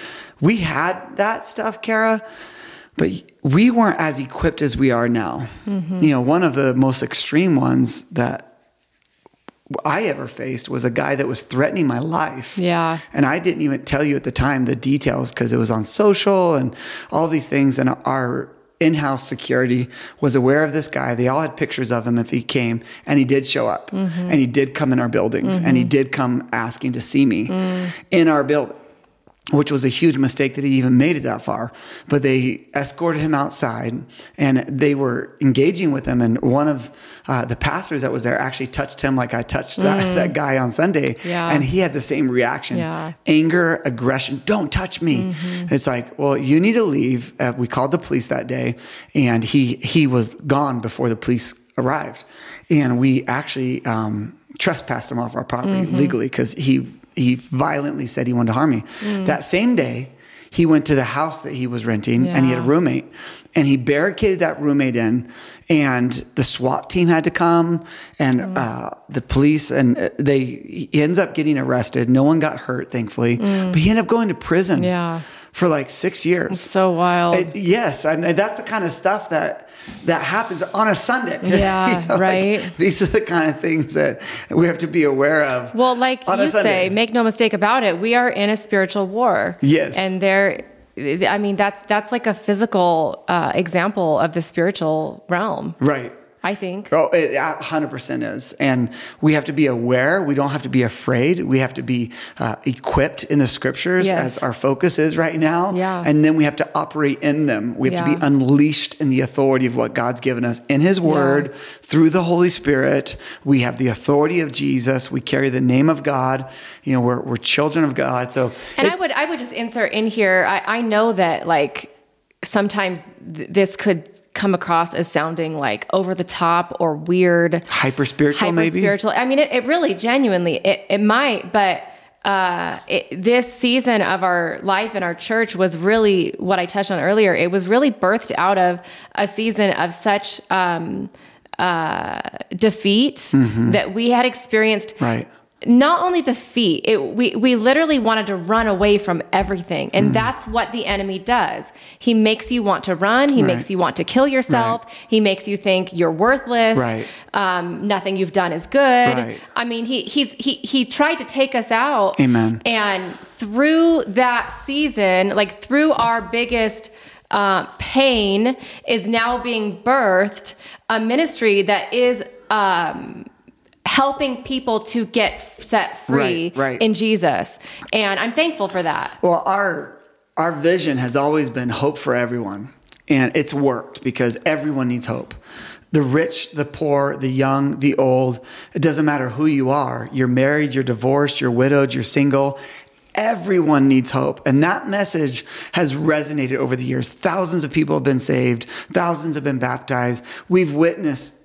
we had that stuff, Kara, but we weren't as equipped as we are now. Mm-hmm. You know, one of the most extreme ones that I ever faced was a guy that was threatening my life. Yeah. And I didn't even tell you at the time the details because it was on social and all these things. And our in-house security was aware of this guy. They all had pictures of him if he came, and he did show up, mm-hmm. and he did come in our buildings, and he mm-hmm. did come asking to see me mm. in our building which was a huge mistake that he even made it that far. But they escorted him outside and they were engaging with him. And one of uh, the pastors that was there actually touched him like I touched that, that guy on Sunday. Yeah. And he had the same reaction Yeah. anger, aggression, don't touch me. It's like, well, you need to leave. Uh, we called the police that day and he, he was gone before the police arrived. And we actually um, trespassed him off our property legally because he he violently said he wanted to harm me. That same day, he went to the house that he was renting and he had a roommate and he barricaded that roommate in and the SWAT team had to come and uh, the police and uh, they he ends up getting arrested. No one got hurt, thankfully, but he ended up going to prison Yeah. for like six years. So wild. It- yes, I mean, that's the kind of stuff that that happens on a Sunday. Yeah, like, right. these are the kind of things that we have to be aware of. Well, like you say, make no mistake about it. We are in a spiritual war. Yes. and there. I mean, that's that's like a physical uh, example of the spiritual realm. right. I think. Oh, it 100% is. And we have to be aware. We don't have to be afraid. We have to be uh, equipped in the scriptures Yes. as our focus is right now. Yeah. And then we have to operate in them. We have to be unleashed in the authority of what God's given us in His Word through the Holy Spirit. We have the authority of Jesus. We carry the name of God. You know, we're, we're children of God. So, And it- I would I would just insert in here. I, I know that like sometimes th- this could come across as sounding like over the top or weird, hyper spiritual, hyper maybe. spiritual. I mean, it, it really genuinely it, it might, but uh, it, this season of our life in our church was really what I touched on earlier. It was really birthed out of a season of such um, uh, defeat that we had experienced Right. Not only defeat it we we literally wanted to run away from everything Mm. and that's what the enemy does he makes you want to run he Right. makes you want to kill yourself he makes you think you're worthless Right. um, nothing you've done is good Right. i mean he he's he he tried to take us out Amen. and through that season like through our biggest uh, pain is now being birthed a ministry that is um, helping people to get set free Right, right. in Jesus. And I'm thankful for that. Well, our our vision has always been hope for everyone, and it's worked because everyone needs hope. The rich, the poor, the young, the old. It doesn't matter who you are. You're married, you're divorced, you're widowed, you're single. Everyone needs hope. And that message has resonated over the years. Thousands of people have been saved, thousands have been baptized. We've witnessed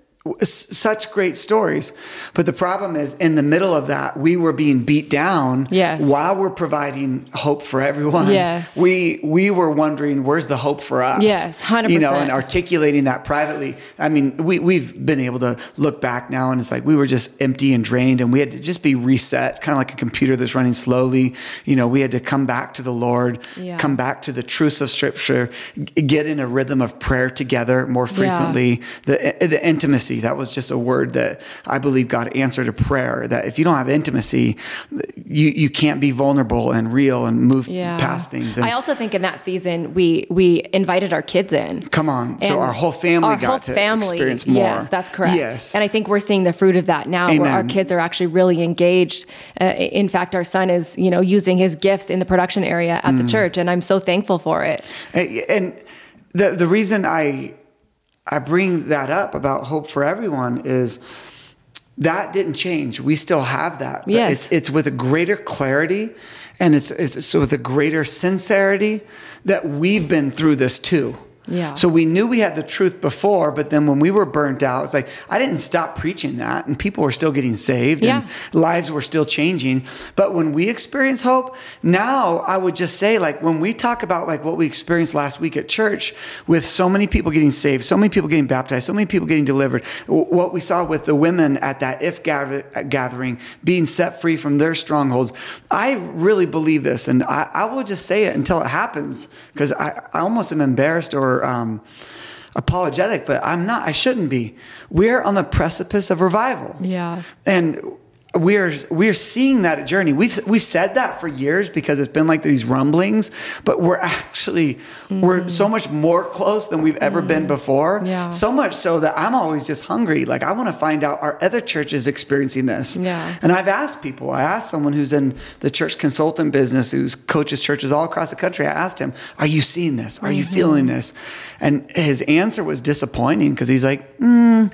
such great stories. But the problem is, in the middle of that, we were being beat down Yes. while we're providing hope for everyone. Yes. We we were wondering where's the hope for us? Yes, 100%. You know, and articulating that privately. I mean, we we've been able to look back now and it's like we were just empty and drained and we had to just be reset, kind of like a computer that's running slowly. You know, we had to come back to the Lord, Yeah. come back to the truths of scripture, g- get in a rhythm of prayer together more frequently. yeah. The the intimacy, that was just a word that I believe God answered a prayer that if you don't have intimacy, you you can't be vulnerable and real and move Yeah. past things. And I also think in that season we we invited our kids in. come on, so our whole family our got whole to family, experience more. Yes, that's correct. Yes, and I think we're seeing the fruit of that now, where our kids are actually really engaged. Uh, in fact, our son is, you know, using his gifts in the production area at Mm. the church, and I'm so thankful for it. And- and the the reason I I bring that up about hope for everyone is that didn't change. We still have that. But Yes. It's it's with a greater clarity and it's it's so with a greater sincerity that we've been through this too. Yeah. So we knew we had the truth before, but then when we were burnt out, it's like I didn't stop preaching that, and people were still getting saved, Yeah. and lives were still changing. But when we experience hope, now I would just say, like when we talk about like what we experienced last week at church, with so many people getting saved, so many people getting baptized, so many people getting delivered, what we saw with the women at that if gather- uh, gathering being set free from their strongholds, I really believe this, and I, I will just say it until it happens because I, I almost am embarrassed or. Um, apologetic but i'm not i shouldn't be we're on the precipice of revival Yeah. and we are we are seeing that journey. We've we've said that for years because it's been like these rumblings, but we're actually we're mm. so much more close than we've ever been mm. before. Yeah. So much so that I'm always just hungry. Like I want to find out are other churches experiencing this? Yeah. And I've asked people. I asked someone who's in the church consultant business, who coaches churches all across the country. I asked him, "Are you seeing this? Are you mm-hmm. feeling this?" And his answer was disappointing because he's like, mm,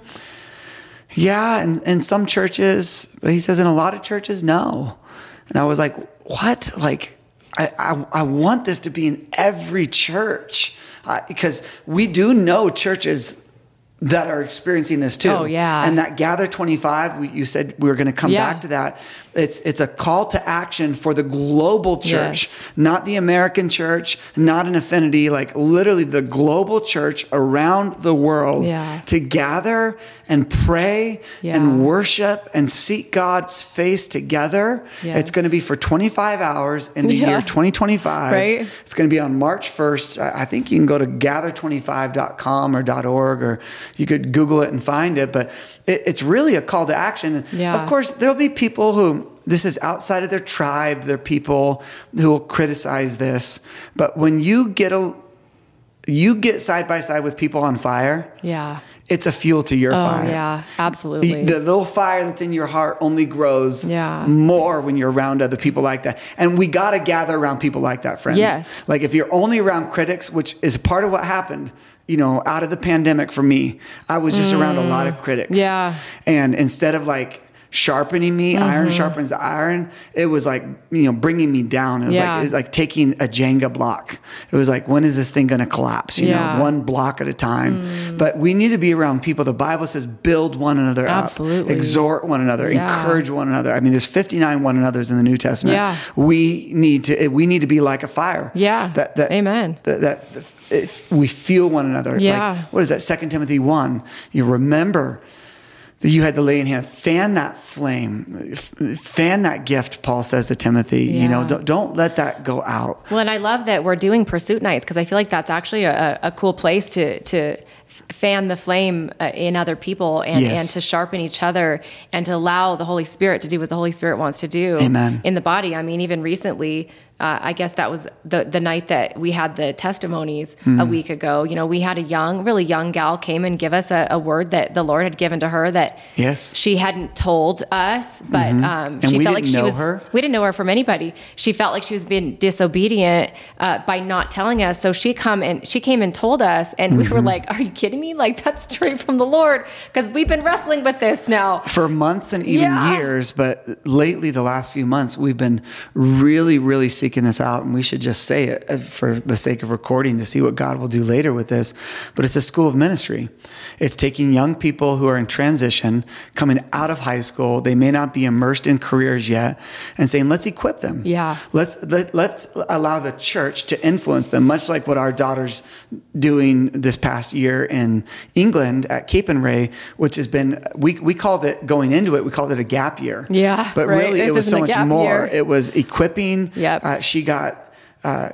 yeah, and in some churches, but he says in a lot of churches, no. And I was like, what? Like, I, I, I want this to be in every church uh, because we do know churches that are experiencing this too. Oh, yeah. And that Gather 25, we, you said we were going to come Yeah. back to that. It's it's a call to action for the global church, Yes. not the American church, not an affinity, like literally the global church around the world Yeah. to gather and pray Yeah. and worship and seek God's face together. Yes. It's going to be for 25 hours in the Yeah. year 2025. Right. It's going to be on March 1st. I I think you can go to gather25.com or .org or you could Google it and find it, but it, it's really a call to action. Yeah. Of course, there'll be people who this is outside of their tribe, they're people who will criticize this. But when you get a you get side by side with people on fire, Yeah. It's a fuel to your Oh, fire. yeah. Absolutely. The little fire that's in your heart only grows Yeah. more when you're around other people like that. And we got to gather around people like that, friends. Yes. Like if you're only around critics, which is part of what happened, you know, out of the pandemic for me, I was just around a lot of critics. Mm. Yeah. And instead of like, sharpening me Mm-hmm. iron sharpens iron it was like you know bringing me down it was Yeah. like it's like taking a jenga block it was like when is this thing going to collapse you Yeah. Mm. know one block at a time but we need to be around people the bible says build one another Absolutely. up exhort one another Yeah. encourage one another i mean there's 59 one another's in the new testament Yeah. we need to we need to be like a fire Yeah. that, that Amen. that, that if we feel one another Yeah. like what is that second timothy 1 you remember that you had to lay in hand fan that flame fan that gift paul says to timothy you know don't, don't let that go out Well, and I love that we're doing pursuit nights because I feel like that's actually a, a cool place to to fan the flame uh, in other people and, Yes. and to sharpen each other and to allow the Holy Spirit to do what the Holy Spirit wants to do Amen. in the body. I mean, even recently, uh, I guess that was the the night that we had the testimonies Hmm. a week ago. You know, we had a young, really young gal came and give us a, a word that the Lord had given to her that Yes. she hadn't told us, but um, And she we felt like didn't she know was her? we didn't know her from anybody. She felt like she was being disobedient uh, by not telling us. So she come and she came and told us, and we Mm-hmm. were like, "Are you kidding me? Like that's straight from the Lord?" Because we've been wrestling with this now. for months and even Yeah. years but lately the last few months we've been really really seeking this out and we should just say it uh, for the sake of recording to see what god will do later with this but it's a school of ministry it's taking young people who are in transition coming out of high school they may not be immersed in careers yet and saying let's equip them Yeah. let's let, let's allow the church to influence them much like what our daughter's doing this past year in england at Capernwray which has been we, we called it going into it we called it a gap year Yeah, but right. really it was so much more year. it was equipping Yep. uh, she got uh,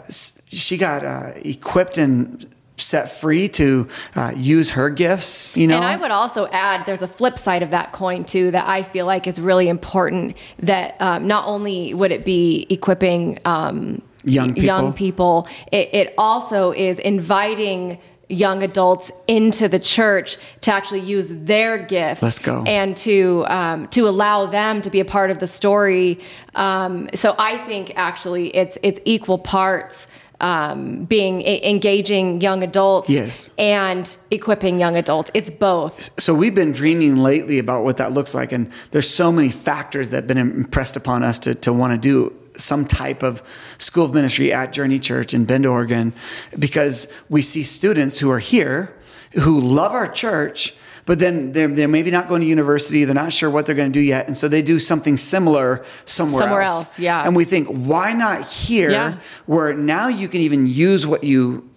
she got uh, equipped and set free to uh, use her gifts you know And I would also add, there's a flip side of that coin too that I feel like is really important. That um, not only would it be equipping um, Young y- young people. people, it, it also is inviting young adults into the church to actually use their gifts. Let's go. And to um, to allow them to be a part of the story. Um, so I think actually it's it's equal parts. Um, being e- engaging young adults Yes. and equipping young adults. It's both. so we've been dreaming lately about what that looks like and there's so many factors that have been impressed upon us to, to want to do some type of school of ministry at journey church in bend oregon because we see students who are here who love our church but then they're, they're maybe not going to university they're not sure what they're going to do yet and so they do something similar somewhere, Somewhere else. else, yeah. and we think why not here Yeah. where now you can even use what you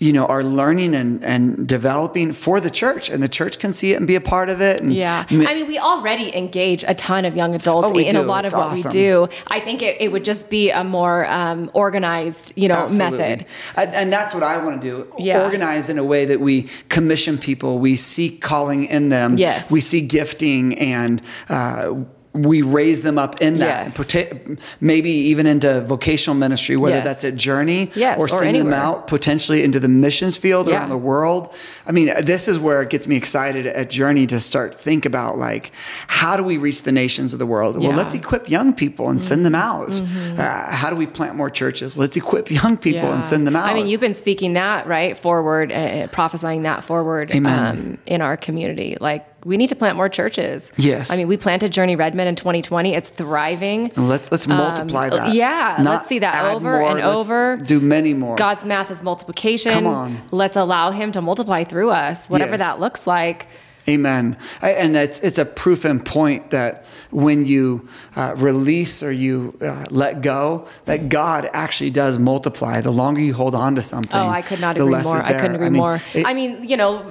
you know are learning and, and developing for the church and the church can see it and be a part of it and Yeah. I mean, we already engage a ton of young adults Oh, in a lot It's of what awesome. we do. I think it, it would just be a more um, organized, you know, Absolutely. method. And, and that's what I want to do. Yeah. Organize in a way that we commission people. We see calling in them. Yes. We see gifting and uh, we raise them up in that, Yes. maybe even into vocational ministry, whether Yes. that's at Journey Yes, or or sending them out potentially into the missions field Yeah. around the world. I mean, this is where it gets me excited at Journey to start think about like, how do we reach the nations of the world? Well, Yeah. Mm-hmm. let's equip young people and send them out. Uh, how do we plant more churches? Let's equip young people and send them out. I mean, you've been speaking that right forward, uh, prophesying that forward um, in our community. Like we need to plant more churches. Yes. I mean, we planted Journey Redmond in 2020. It's thriving. And let's let's multiply that. Um, yeah, Not let's see that over more, and over. Do many more. God's math is multiplication. Come on. Let's allow Him to multiply through us, whatever Yes. that looks like. Amen. I, and it's, it's a proof and point that when you uh, release or you uh, let go, that God actually does multiply. The longer you hold on to something, Oh, I could not the agree more. I couldn't agree mean, more. it- I mean, you know,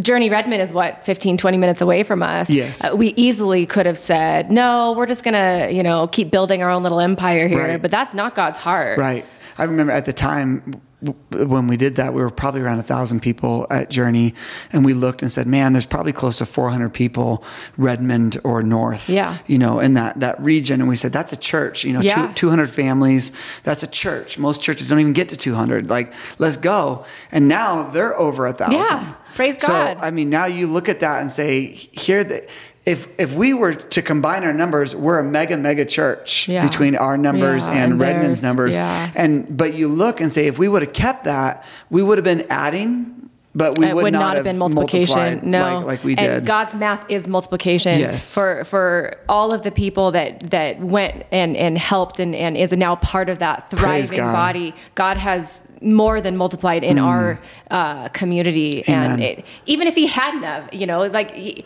Journey Redmond is what 15, 20 minutes away from us. Yes. Uh, we easily could have said, "No, we're just going to, you know, keep building our own little empire here." Right. But that's not God's heart. Right. I remember at the time when we did that, we were probably around a thousand people at Journey, and we looked and said, "Man, there's probably close to 400 people, Redmond or North, Yeah. you know, in that that region." And we said, "That's a church, you know, Yeah. two, 200 families. That's a church. Most churches don't even get to 200. Like, let's go." And now they're over a thousand. Yeah. Praise God. so, I mean, now you look at that and say, "Here, the." If, if we were to combine our numbers, we're a mega, mega church Yeah. between our numbers Yeah, and, and Redmond's numbers. Yeah. And but you look and say, if we would have kept that, we would have been adding, but we would, would not, have been multiplication. No, like, like we and did. God's math is multiplication. Yes. For for all of the people that that went and and helped and and is now part of that thriving God. body. God has more than multiplied in our uh, community, Mm. Amen. and it, even if He hadn't have, you know, like. He,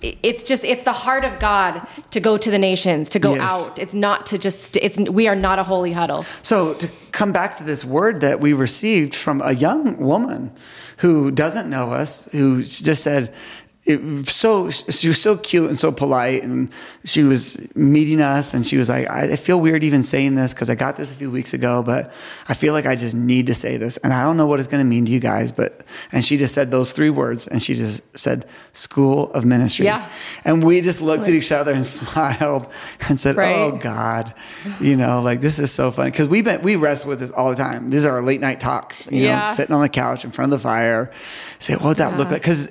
it's just it's the heart of God to go to the nations to go Yes. out it's not to just it's we are not a holy huddle So to come back to this word that we received from a young woman who doesn't know us, who just said, it, so she was so cute and so polite, and she was meeting us, and she was like, "I I feel weird even saying this because I got this a few weeks ago, but I feel like I just need to say this, and I don't know what it's going to mean to you guys, but." And she just said those three words, and she just said, "School of Ministry." Yeah. And we just looked at each other and smiled and said, oh, Right. "Oh God, you know, like this is so funny because we've been we wrestle with this all the time. These are our late night talks. You Yeah. know, sitting on the couch in front of the fire, say, what would that look like? Because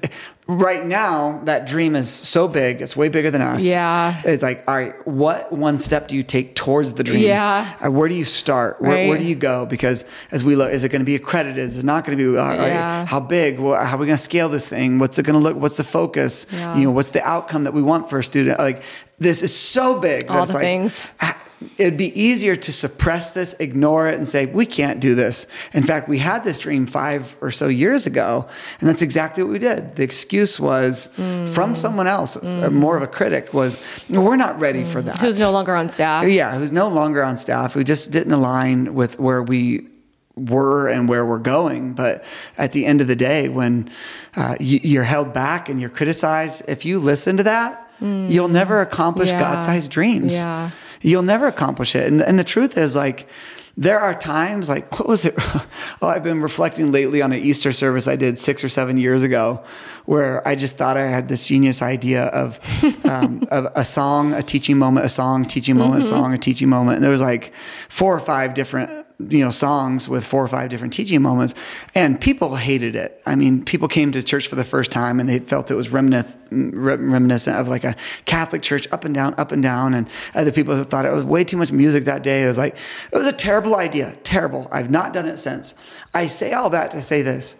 right now that dream is so big, it's way bigger than us. Yeah. it's like, all right, what one step do you take towards the dream? Yeah. Uh, where do you start? Where, where do you go? Because as we look, is it going to be accredited? Is it not going to be? Right, Yeah. how big? How are we going to scale this thing? What's it going to look? What's the focus? Yeah. You know, what's the outcome that we want for a student? Like this is so big. All that's the like, things. It'd be easier to suppress this, ignore it, and say, we can't do this. In fact, we had this dream five or so years ago, and that's exactly what we did. The excuse was Mm. from someone else, uh, more of a critic, was, we're not ready for that. Mm. who's no longer on staff Yeah, who's no longer on staff, who just didn't align with where we were and where we're going. But at the end of the day, when uh, you, you're held back and you're criticized, if you listen to that, you'll never accomplish Yeah. God sized dreams. Yeah. You'll never accomplish it. And, and the truth is, like, there are times like what was it? Oh i've been reflecting lately on an easter service i did six or seven years ago where i just thought i had this genius idea of, um, of a song a teaching moment a song teaching moment a song a teaching moment. And there was like four or five different you know songs with four or five different teaching moments and people hated it i mean people came to church for the first time and they felt it was reminiscent reminiscent of like a catholic church up and down up and down and other people thought it was way too much music that day it was like it was a terrible idea terrible i've not done it since i say all that to say this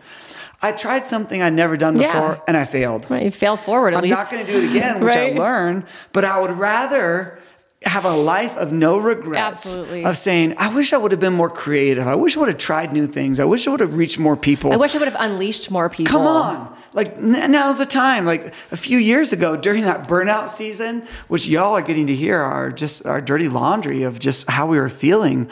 i tried something i'd never done Yeah. before and i failed Right, you failed forward at I'm least. not going to do it again, which Right. I learned, but I would rather have a life of no regrets Absolutely. of saying i wish i would have been more creative i wish i would have tried new things i wish i would have reached more people I wish I would have unleashed more people. Come on. Like n- now's the time. Like a few years ago during that burnout season, which y'all are getting to hear our just our dirty laundry of just how we were feeling.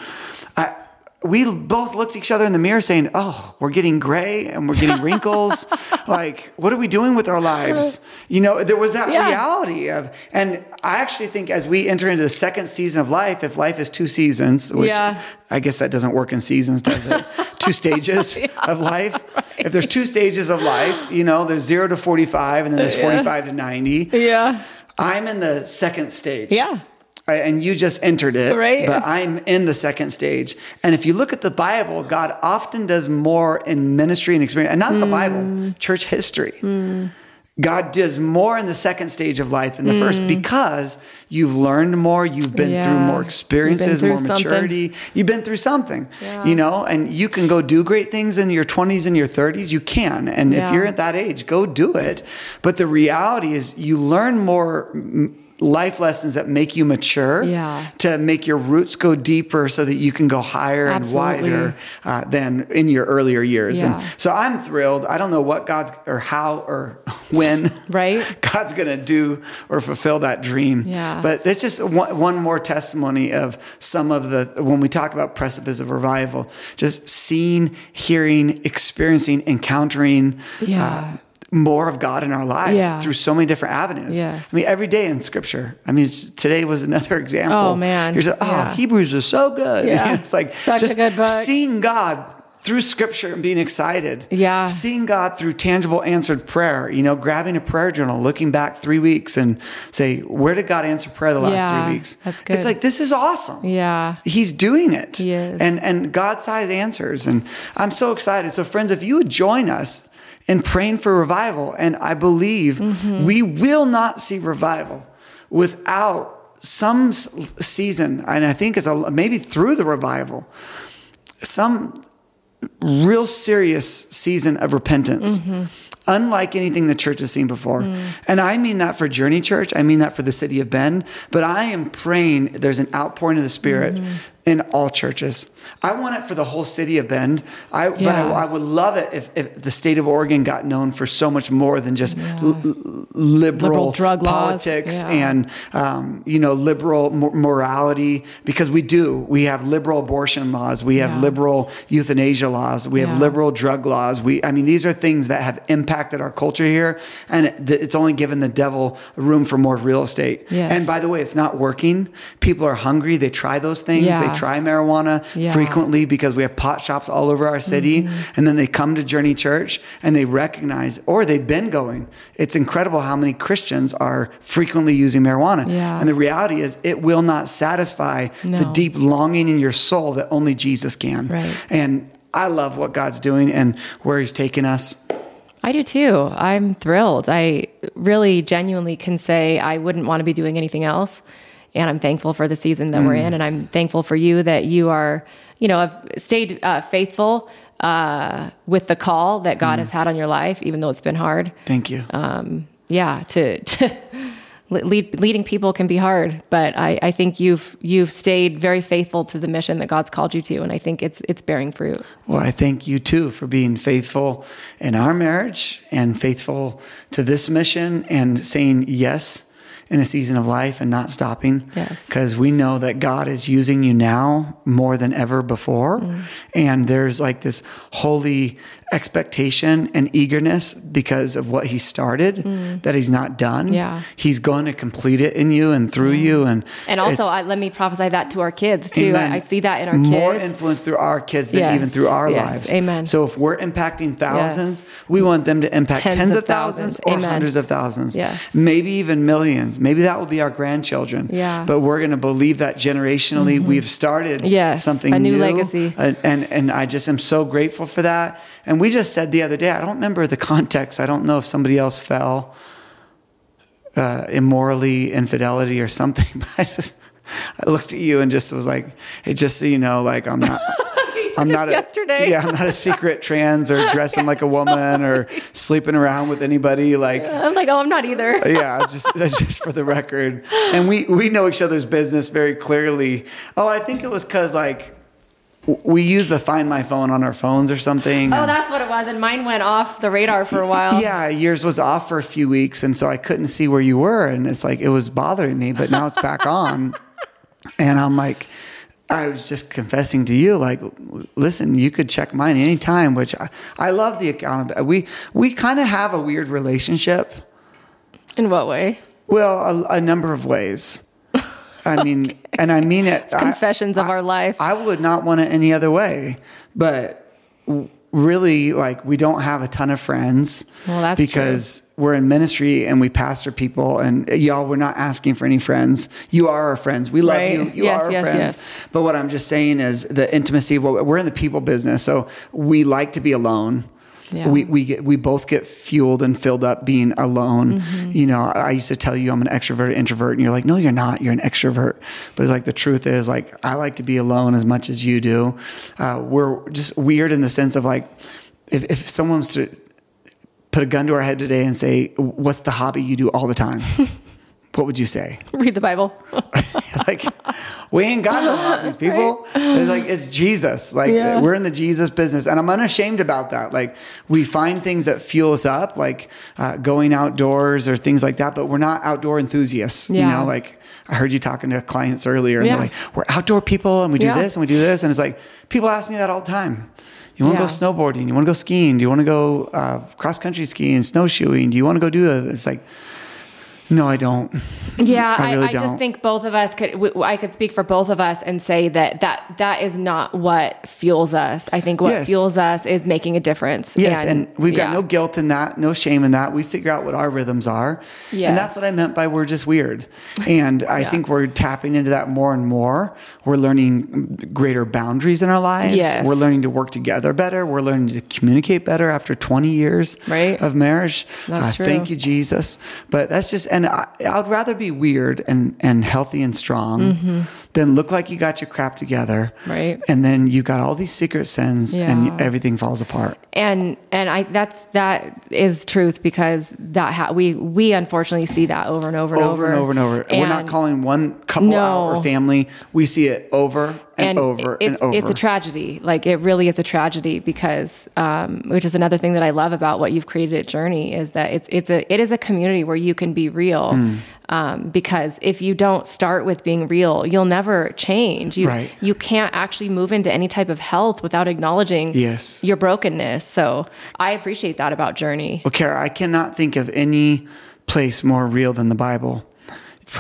We both looked at each other in the mirror saying, Oh, we're getting gray and we're getting wrinkles. like, what are we doing with our lives? You know, there was that Yeah. reality of, and I actually think as we enter into the second season of life, if life is two seasons, which Yeah. I guess that doesn't work in seasons, does it? two stages of life. If there's two stages of life, you know, there's zero to 45 and then there's Yeah. 45 to 90. Yeah. I'm in the second stage. Yeah. I, and you just entered it, Right. But I'm in the second stage. And if you look at the Bible, God often does more in ministry and experience, and not the Bible, hmm. church history. Hmm. God does more in the second stage of life than the first hmm. because you've learned more, you've been through more experiences, through more something. maturity, you've been through something, Yeah. you know, and you can go do great things in your 20s and your 30s. You can. And if you're at that age, go do it. But the reality is, you learn more. Life lessons that make you mature Yeah. to make your roots go deeper so that you can go higher Absolutely. and wider uh, than in your earlier years. Yeah. And so I'm thrilled. I don't know what God's or how or when Right. God's going to do or fulfill that dream. Yeah. But it's just one, one more testimony of some of the, when we talk about precipice of revival, just seeing, hearing, experiencing, encountering. Yeah. Uh, more of God in our lives Yeah. through so many different avenues. Yes. I mean, every day in Scripture. I mean, today was another example. Oh, man. Oh, Yeah. Hebrews is so good. Yeah. it's like Such just good seeing God through Scripture and being excited. Yeah. Seeing God through tangible answered prayer. You know, grabbing a prayer journal, looking back three weeks, and say, where did God answer prayer the last Yeah, three weeks? that's It's like this is awesome. Yeah. He's doing it. He is. And and God size answers. And I'm so excited. So friends, if you would join us in praying for revival, and I believe Mm-hmm. we will not see revival without some season, and I think it's a, maybe through the revival, some real serious season of repentance. Mm-hmm. Unlike anything the church has seen before. Mm. And I mean that for Journey Church. I mean that for the city of Bend. But I am praying there's an outpouring of the Spirit mm-hmm. In all churches. I want it for the whole city of Bend. I, But I, I would love it if, if the state of Oregon got known for so much more than just l- l- liberal, Liberal drug politics Yeah. and um, you know liberal mo- morality because we do we have liberal abortion laws we have Yeah. liberal euthanasia laws we have Yeah. liberal drug laws we i mean these are things that have impacted our culture here and it, it's only given the devil room for more real estate Yes. and by the way it's not working people are hungry they try those things Yeah. they try marijuana Yeah. frequently because we have pot shops all over our city Mm-hmm. and then they come to journey church and they recognize or they've been going it's incredible how many christians are frequently using marijuana Yeah. and the reality is it will not satisfy the deep longing in your soul that only jesus can Right. and i love what god's doing and where he's taking us I do too. I'm thrilled. I really genuinely can say I wouldn't want to be doing anything else. And I'm thankful for the season that we're in. And I'm thankful for you that you are, you know, have stayed uh, faithful uh, with the call that God has had on your life, even though it's been hard. thank you Um, yeah, to, to lead, leading people can be hard, but I, I think you've you've stayed very faithful to the mission that God's called you to, and I think it's it's bearing fruit. Well, I thank you too for being faithful in our marriage and faithful to this mission and saying yes in a season of life and not stopping. Yes. Because we know that God is using you now more than ever before. Mm. And there's like this holy expectation and eagerness because of what He started that He's not done. Mm. Yeah. He's going to complete it in you and through you. And, And also, I, let me prophesy that to our kids too. Amen. I, see that in our more kids. influence through our kids than Yes. even through our Yes. lives. Amen. So if we're impacting thousands, we want them to impact tens, Tens of thousands, thousands. or Amen. hundreds of thousands. Yes. Maybe even millions. Maybe that will be our grandchildren. Yeah. Mm-hmm. But we're going to believe that generationally we've started Yes, something a new legacy. And, and and I just am so grateful for that. And we just said the other day, I don't remember the context. I don't know if somebody else fell uh, immorally, infidelity, or something. But I just, I looked at you and just was like, hey, just so you know, like I'm not. I'm not a, yesterday. yeah, I'm not a secret trans or dressing like a woman or sleeping around with anybody. Like, I'm like, oh, I'm not either. yeah, just just for the record. And we we know each other's business very clearly. Oh, I think it was because like we use the Find My Phone on our phones or something. Oh, that's what it was. And mine went off the radar for a while. yeah, yours was off for a few weeks, and so I couldn't see where you were, and it's like it was bothering me. But now it's back on, and I'm like, I was just confessing to you, like, listen, you could check mine anytime. Which I, I love the accountability. We we kind of have a weird relationship. In what way? Well, a, a number of ways. I mean, and I mean it. I- Confessions of our life. I would not want it any other way. But really like we don't have a ton of friends Well, because we're in ministry and we pastor people and y'all we're not asking for any friends you are our friends we love Right. you you Yes, are our yes, friends yes. but what i'm just saying is the intimacy of what we're in the people business so we like to be alone Yeah. we, we get we both get fueled and filled up being alone. Mm-hmm. you know i used to tell you i'm an extrovert introvert and you're like no you're not. You're an extrovert. But it's like the truth is like i like to be alone as much as you do. Uh, we're just weird in the sense of like if, if someone to put a gun to our head today and say what's the hobby you do all the time what would you say Read the Bible. like we ain't got no hobbies, people. It's like it's Jesus. Like Yeah. we're in the Jesus business, and I'm unashamed about that. Like we find things that fuel us up, like uh, going outdoors or things like that. But we're not outdoor enthusiasts. You know, like I heard you talking to clients earlier, and Yeah. they're like, "We're outdoor people, and we do Yeah. this and we do this," and it's like people ask me that all the time. You want to Yeah. go snowboarding? You want to go skiing? Do you want to go uh, cross country skiing, snowshoeing? Do you want to go do it? It's like, no, I don't. Yeah, I I, really I, just don't. think both of us could. w- I could speak for both of us and say that that that is not what fuels us. I think what Yes. fuels us is making a difference. Yes, and, we've got yeah. no guilt in that, no shame in that. We figure out what our rhythms are. And that's what I meant by we're just weird. And I Yeah. think we're tapping into that more and more. We're learning greater boundaries in our lives. Yes. We're learning to work together better. We're learning to communicate better after 20 years Right. of marriage. That's Uh, Thank you, Jesus. But that's just, and I, I'd rather be weird and, and healthy and strong mm-hmm. Than look like you got your crap together. Right. And then you got all these secret sins Yeah. and everything falls apart. and and I that's that is truth because that ha- we we unfortunately see that over and over and over over and over and over. We're not calling one couple out or family. We see it over and, over it's, and over. It's a tragedy. Like it really is a tragedy because, um, which is another thing that I love about what you've created at Journey is that it's it's a it is a community where you can be real. Hmm. Um, because if you don't start with being real, you'll never change. You Right. you can't actually move into any type of health without acknowledging Yes. your brokenness. So I appreciate that about Journey. well, Kara, I cannot think of any place more real than the Bible.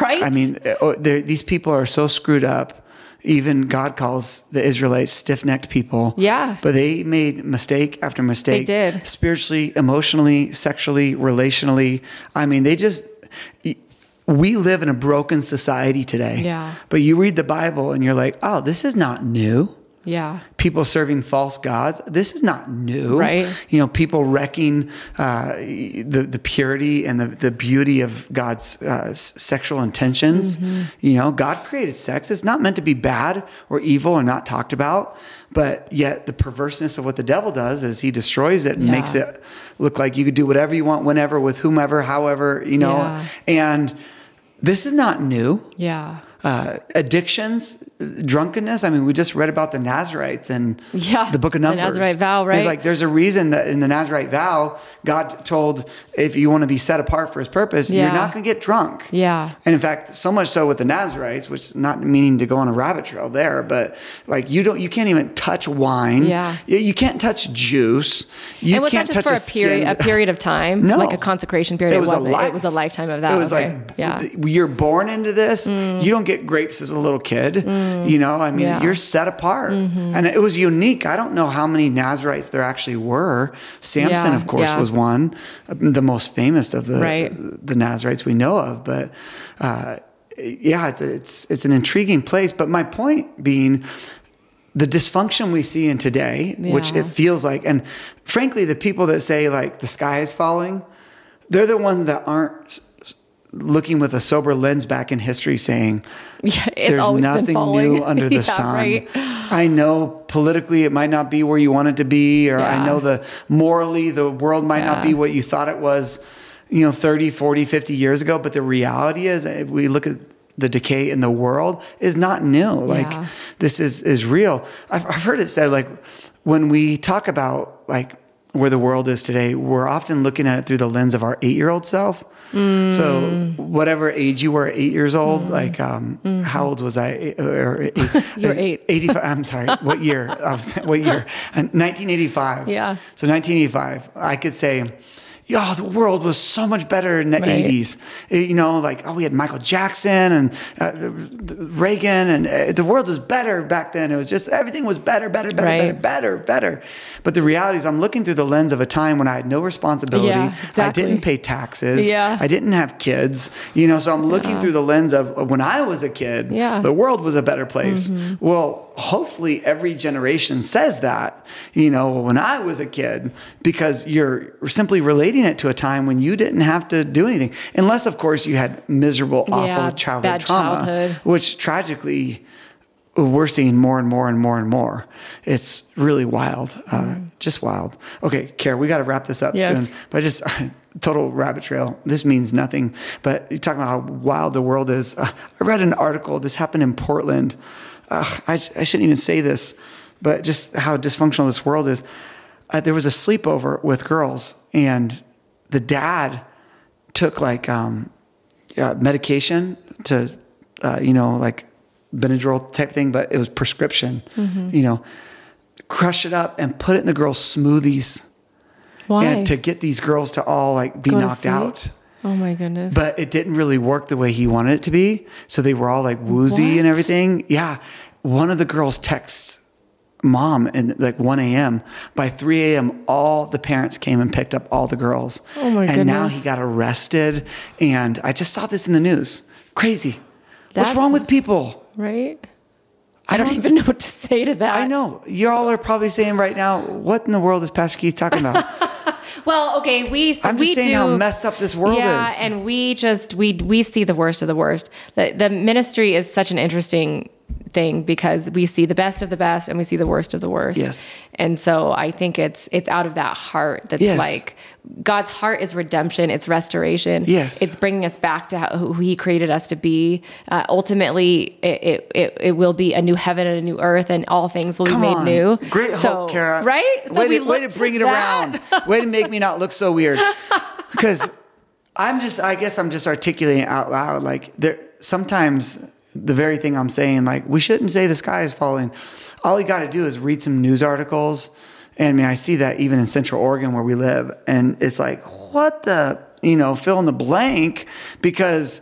Right? I mean, uh, oh, these people are so screwed up. Even God calls the Israelites stiff-necked people. Yeah. But they made mistake after mistake. They did. Spiritually, emotionally, sexually, relationally. I mean, they just. We live in a broken society today. Yeah. But you read the Bible and you're like, oh, this is not new. yeah. people serving false gods. This is not new, Right. You know, people wrecking uh, the the purity and the, the beauty of God's uh, s- sexual intentions. Mm-hmm. You know, God created sex. It's not meant to be bad or evil or not talked about. But yet, the perverseness of what the devil does is he destroys it and Yeah. makes it look like you could do whatever you want, whenever, with whomever, however. You know, Yeah. and this is not new Yeah. uh, addictions, drunkenness. I mean, we just read about the Nazarites and Yeah, the book of Numbers. the Nazarite vow, right? like there's a reason that in the Nazarite vow, God told if you want to be set apart for His purpose, you're not going to get drunk. Yeah. And in fact, so much so with the Nazarites, which not meaning to go on a rabbit trail there, but like you don't, you can't even touch wine. Yeah. You, you can't touch juice. You and can't touch for a period, a period of time, No. like a consecration period? It was a wasn't. life. It was a lifetime of that. It was okay. like, yeah, Mm. you're born into this. You don't get grapes as a little kid. You know, I mean, Yeah. Mm-hmm. you're set apart. And it was unique. I don't know how many Nazarites there actually were. Samson, Yeah, of course, yeah. was one, uh, the most famous of the Right. the Nazarites we know of. But uh, yeah, it's it's it's an intriguing place. But my point being. The dysfunction we see in today, which it feels like, and frankly, the people that say like the sky is falling, they're the ones that aren't looking with a sober lens back in history saying yeah it's there's nothing new under the Yeah, sun. right? i know politically it might not be where you want it to be or i know the morally the world might not be what you thought it was you know 30 40 50 years ago but the reality is if we look at the decay in the world is not new. Like this is is real. I've, I've heard it said like when we talk about like where the world is today we're often looking at it through the lens of our eight-year-old self so Mm. whatever age you were eight years old like um how old was i or eight, Mm-hmm. You were eight. 85 i'm sorry what year i was what year Uh, 1985 Yeah. so 1985 i could say yeah, the world was so much better in the Right. 80s. Uh, You know, like, oh, we had Michael Jackson and uh, Reagan, and uh, the world was better back then. It was just everything was better, better, better, Right. better, better, better. But the reality is, I'm looking through the lens of a time when I had no responsibility. Yeah, I didn't pay taxes. Yeah. I didn't have kids. You know, so I'm looking through the lens of when I was a kid, Yeah. Mm-hmm. the world was a better place. Well, hopefully every generation says that, you know, when I was a kid, because you're simply relating it to a time when you didn't have to do anything. Unless, of course, you had miserable, awful Yeah, childhood trauma, childhood. which tragically we're seeing more and more and more and more. It's really wild, uh, just wild. Okay, Kara, we got to wrap this up Yes. soon. But just total rabbit trail. This means nothing. But you talking about how wild the world is. Uh, I read an article. This happened in Portland. Uh, I, I shouldn't even say this, but just how dysfunctional this world is. Uh, there was a sleepover with girls, and the dad took like um, yeah, medication to, uh, you know, like Benadryl type thing, but it was prescription. You know, crush it up and put it in the girls' smoothies, Why? and to get these girls to all like be Go knocked out. Oh my goodness. But it didn't really work the way he wanted it to be. So they were all like woozy and everything. Yeah. One of the girls texts mom at like 1 a.m. By 3 a.m., all the parents came and picked up all the girls. Oh my goodness. and now he got arrested. And I just saw this in the news. Crazy. What's wrong with people? right? I don't even know what to say to that. I know. You all are probably saying right now, what in the world is Pastor Keith talking about? Well, okay, we I'm we just saying do, how messed up this world yeah, is. and we just we we see the worst of the worst. The the ministry is such an interesting thing because we see the best of the best and we see the worst of the worst. Yes. And so I think it's it's out of that heart that's Yes. like God's heart is redemption, it's restoration. Yes. It's bringing us back to how, who He created us to be. Uh, ultimately, it, it, it, will be a new heaven and a new earth, and all things will Come be made on. new. Great so, hope, Kara. Right? So way, we to, way to bring it that. around. way to make me not look so weird. Because I'm just, I guess I'm just articulating out loud. Like there, sometimes the very thing I'm saying, like we shouldn't say the sky is falling. All you got to do is read some news articles. And I mean, I see that even in Central Oregon where we live, and it's like, what the, you know, fill in the blank because.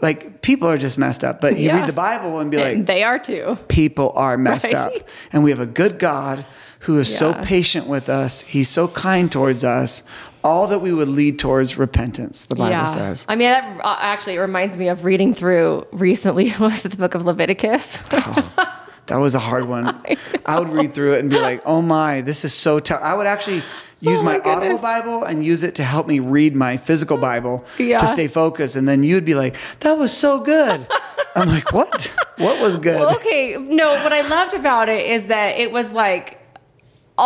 Like people are just messed up, but you Yeah. read the Bible and be like, they are too. people are messed up. And we have a good God who is so patient with us. He's so kind towards us. All that we would lead towards repentance, the Bible says. I mean, that uh, actually reminds me of reading through recently was it the book of Leviticus? That was a hard one. I would read through it and be like, oh my, this is so tough. I would actually use Oh my, my Audible. Bible and use it to help me read my physical Bible Yeah. to stay focused. And then you'd be like, that was so good. I'm like, what? What was good? Well, okay, no, what I loved about it is that it was like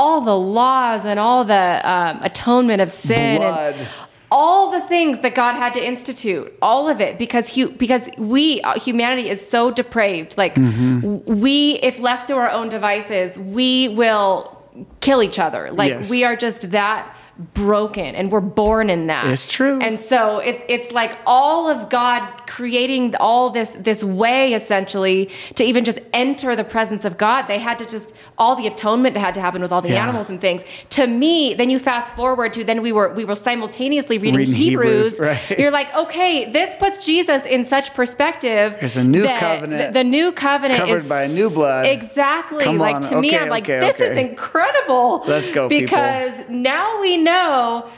all the laws and all the um, atonement of sin Blood. and all the things that God had to institute, all of it, because hu- because we uh, humanity is so depraved. Like Mm-hmm. we, if left to our own devices, we will kill each other. Like Yes. we are just that broken, and we're born in that. It's true. And so it's it's like all of God creating all this this way essentially to even just enter the presence of God. They had to just all the atonement that had to happen with all the Yeah. animals and things. To me, then you fast forward to then we were we were simultaneously reading, Reading Hebrews. Hebrews, right. You're like, okay, this puts Jesus in such perspective. There's a new that covenant The, the new covenant covered is by new blood. Exactly. Come like on. to me, I'm like, okay, this is incredible. Let's go, people. Because now we know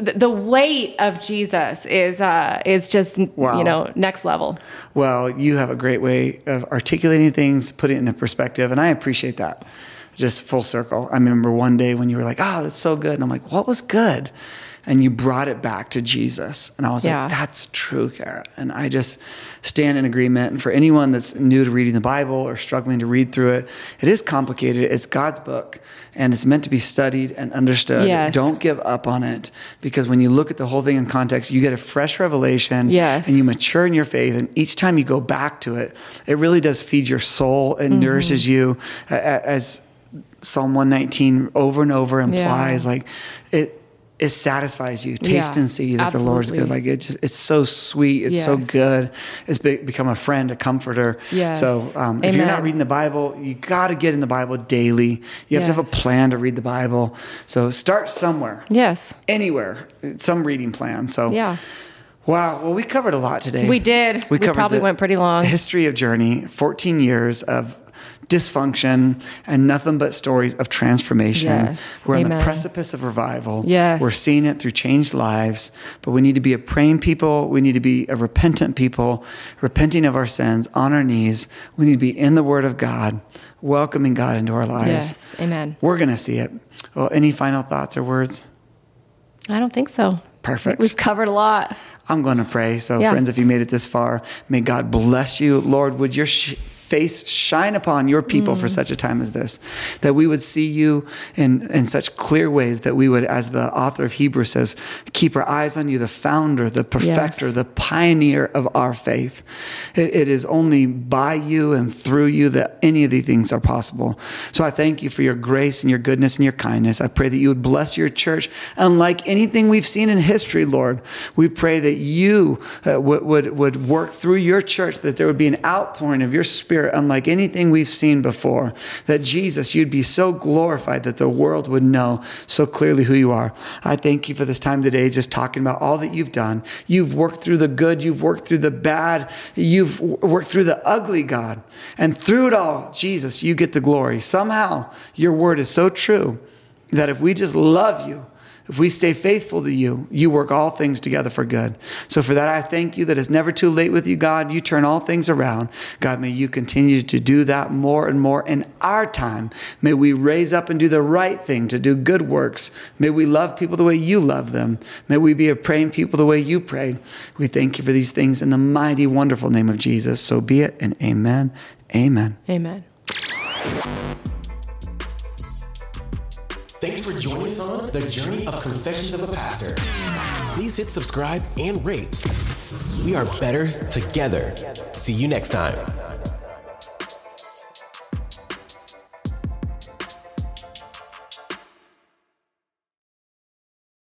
the weight of Jesus is uh, is just Wow. you know next level. Well, you have a great way of articulating things, putting it into perspective, and I appreciate that. Just full circle. I remember one day when you were like, "Oh, that's so good," and I'm like, "What was good?" And you brought it back to Jesus, and I was Yeah. like, "That's true, Kara." And I just stand in agreement. And for anyone that's new to reading the Bible or struggling to read through it, it is complicated. It's God's book, and it's meant to be studied and understood. Yes. Don't give up on it because when you look at the whole thing in context, you get a fresh revelation Yes. and you mature in your faith. And each time you go back to it, it really does feed your soul and Mm-hmm. nourishes you, as Psalm 119 over and over implies. Like it, it satisfies you. Taste Yeah, and see that the Lord's good. Like it just, it's so sweet. It's so good. It's be, become a friend, a comforter. Yes. So um, if you're not reading the Bible, you got to get in the Bible daily. You have to have a plan to read the Bible. So start somewhere, Yes. anywhere, some reading plan. So Yeah. Wow. Well, we covered a lot today. We did. We probably went pretty long. History of Journey, 14 years of dysfunction and nothing but stories of transformation. Yes. We're on the precipice of revival. Yes. We're seeing it through changed lives, but we need to be a praying people. We need to be a repentant people, repenting of our sins on our knees. We need to be in the Word of God, welcoming God into our lives. Yes. Amen. We're going to see it. Well, any final thoughts or words? I don't think so. Perfect. We've covered a lot. I'm going to pray. So, Yeah. friends, if you made it this far, may God bless you. Lord, would your sh- face shine upon your people Mm. for such a time as this, that we would see you in, in such clear ways, that we would, as the author of Hebrews says, keep our eyes on you, the founder, the perfecter, the pioneer of our faith. It, it is only by you and through you that any of these things are possible. So I thank you for your grace and your goodness and your kindness. I pray that you would bless your church unlike anything we've seen in history, Lord. We pray that you uh, would, would, would work through your church, that there would be an outpouring of your spirit unlike anything we've seen before. That Jesus, you'd be so glorified that the world would know so clearly who you are. I thank you for this time today, just talking about all that you've done. You've worked through the good, you've worked through the bad, you've worked through the ugly, God. And through it all, Jesus, you get the glory. Somehow, your word is so true that if we just love you, if we stay faithful to you, you work all things together for good. So for that, I thank you that it's never too late with you, God. You turn all things around. God, may you continue to do that more and more in our time. May we raise up and do the right thing, to do good works. May we love people the way you love them. May we be a praying people the way you prayed. We thank you for these things in the mighty, wonderful name of Jesus. So be it, and amen. Amen. Amen. Thanks for joining us on the journey of Confessions of a Pastor. Please hit subscribe and rate. We are better together. See you next time.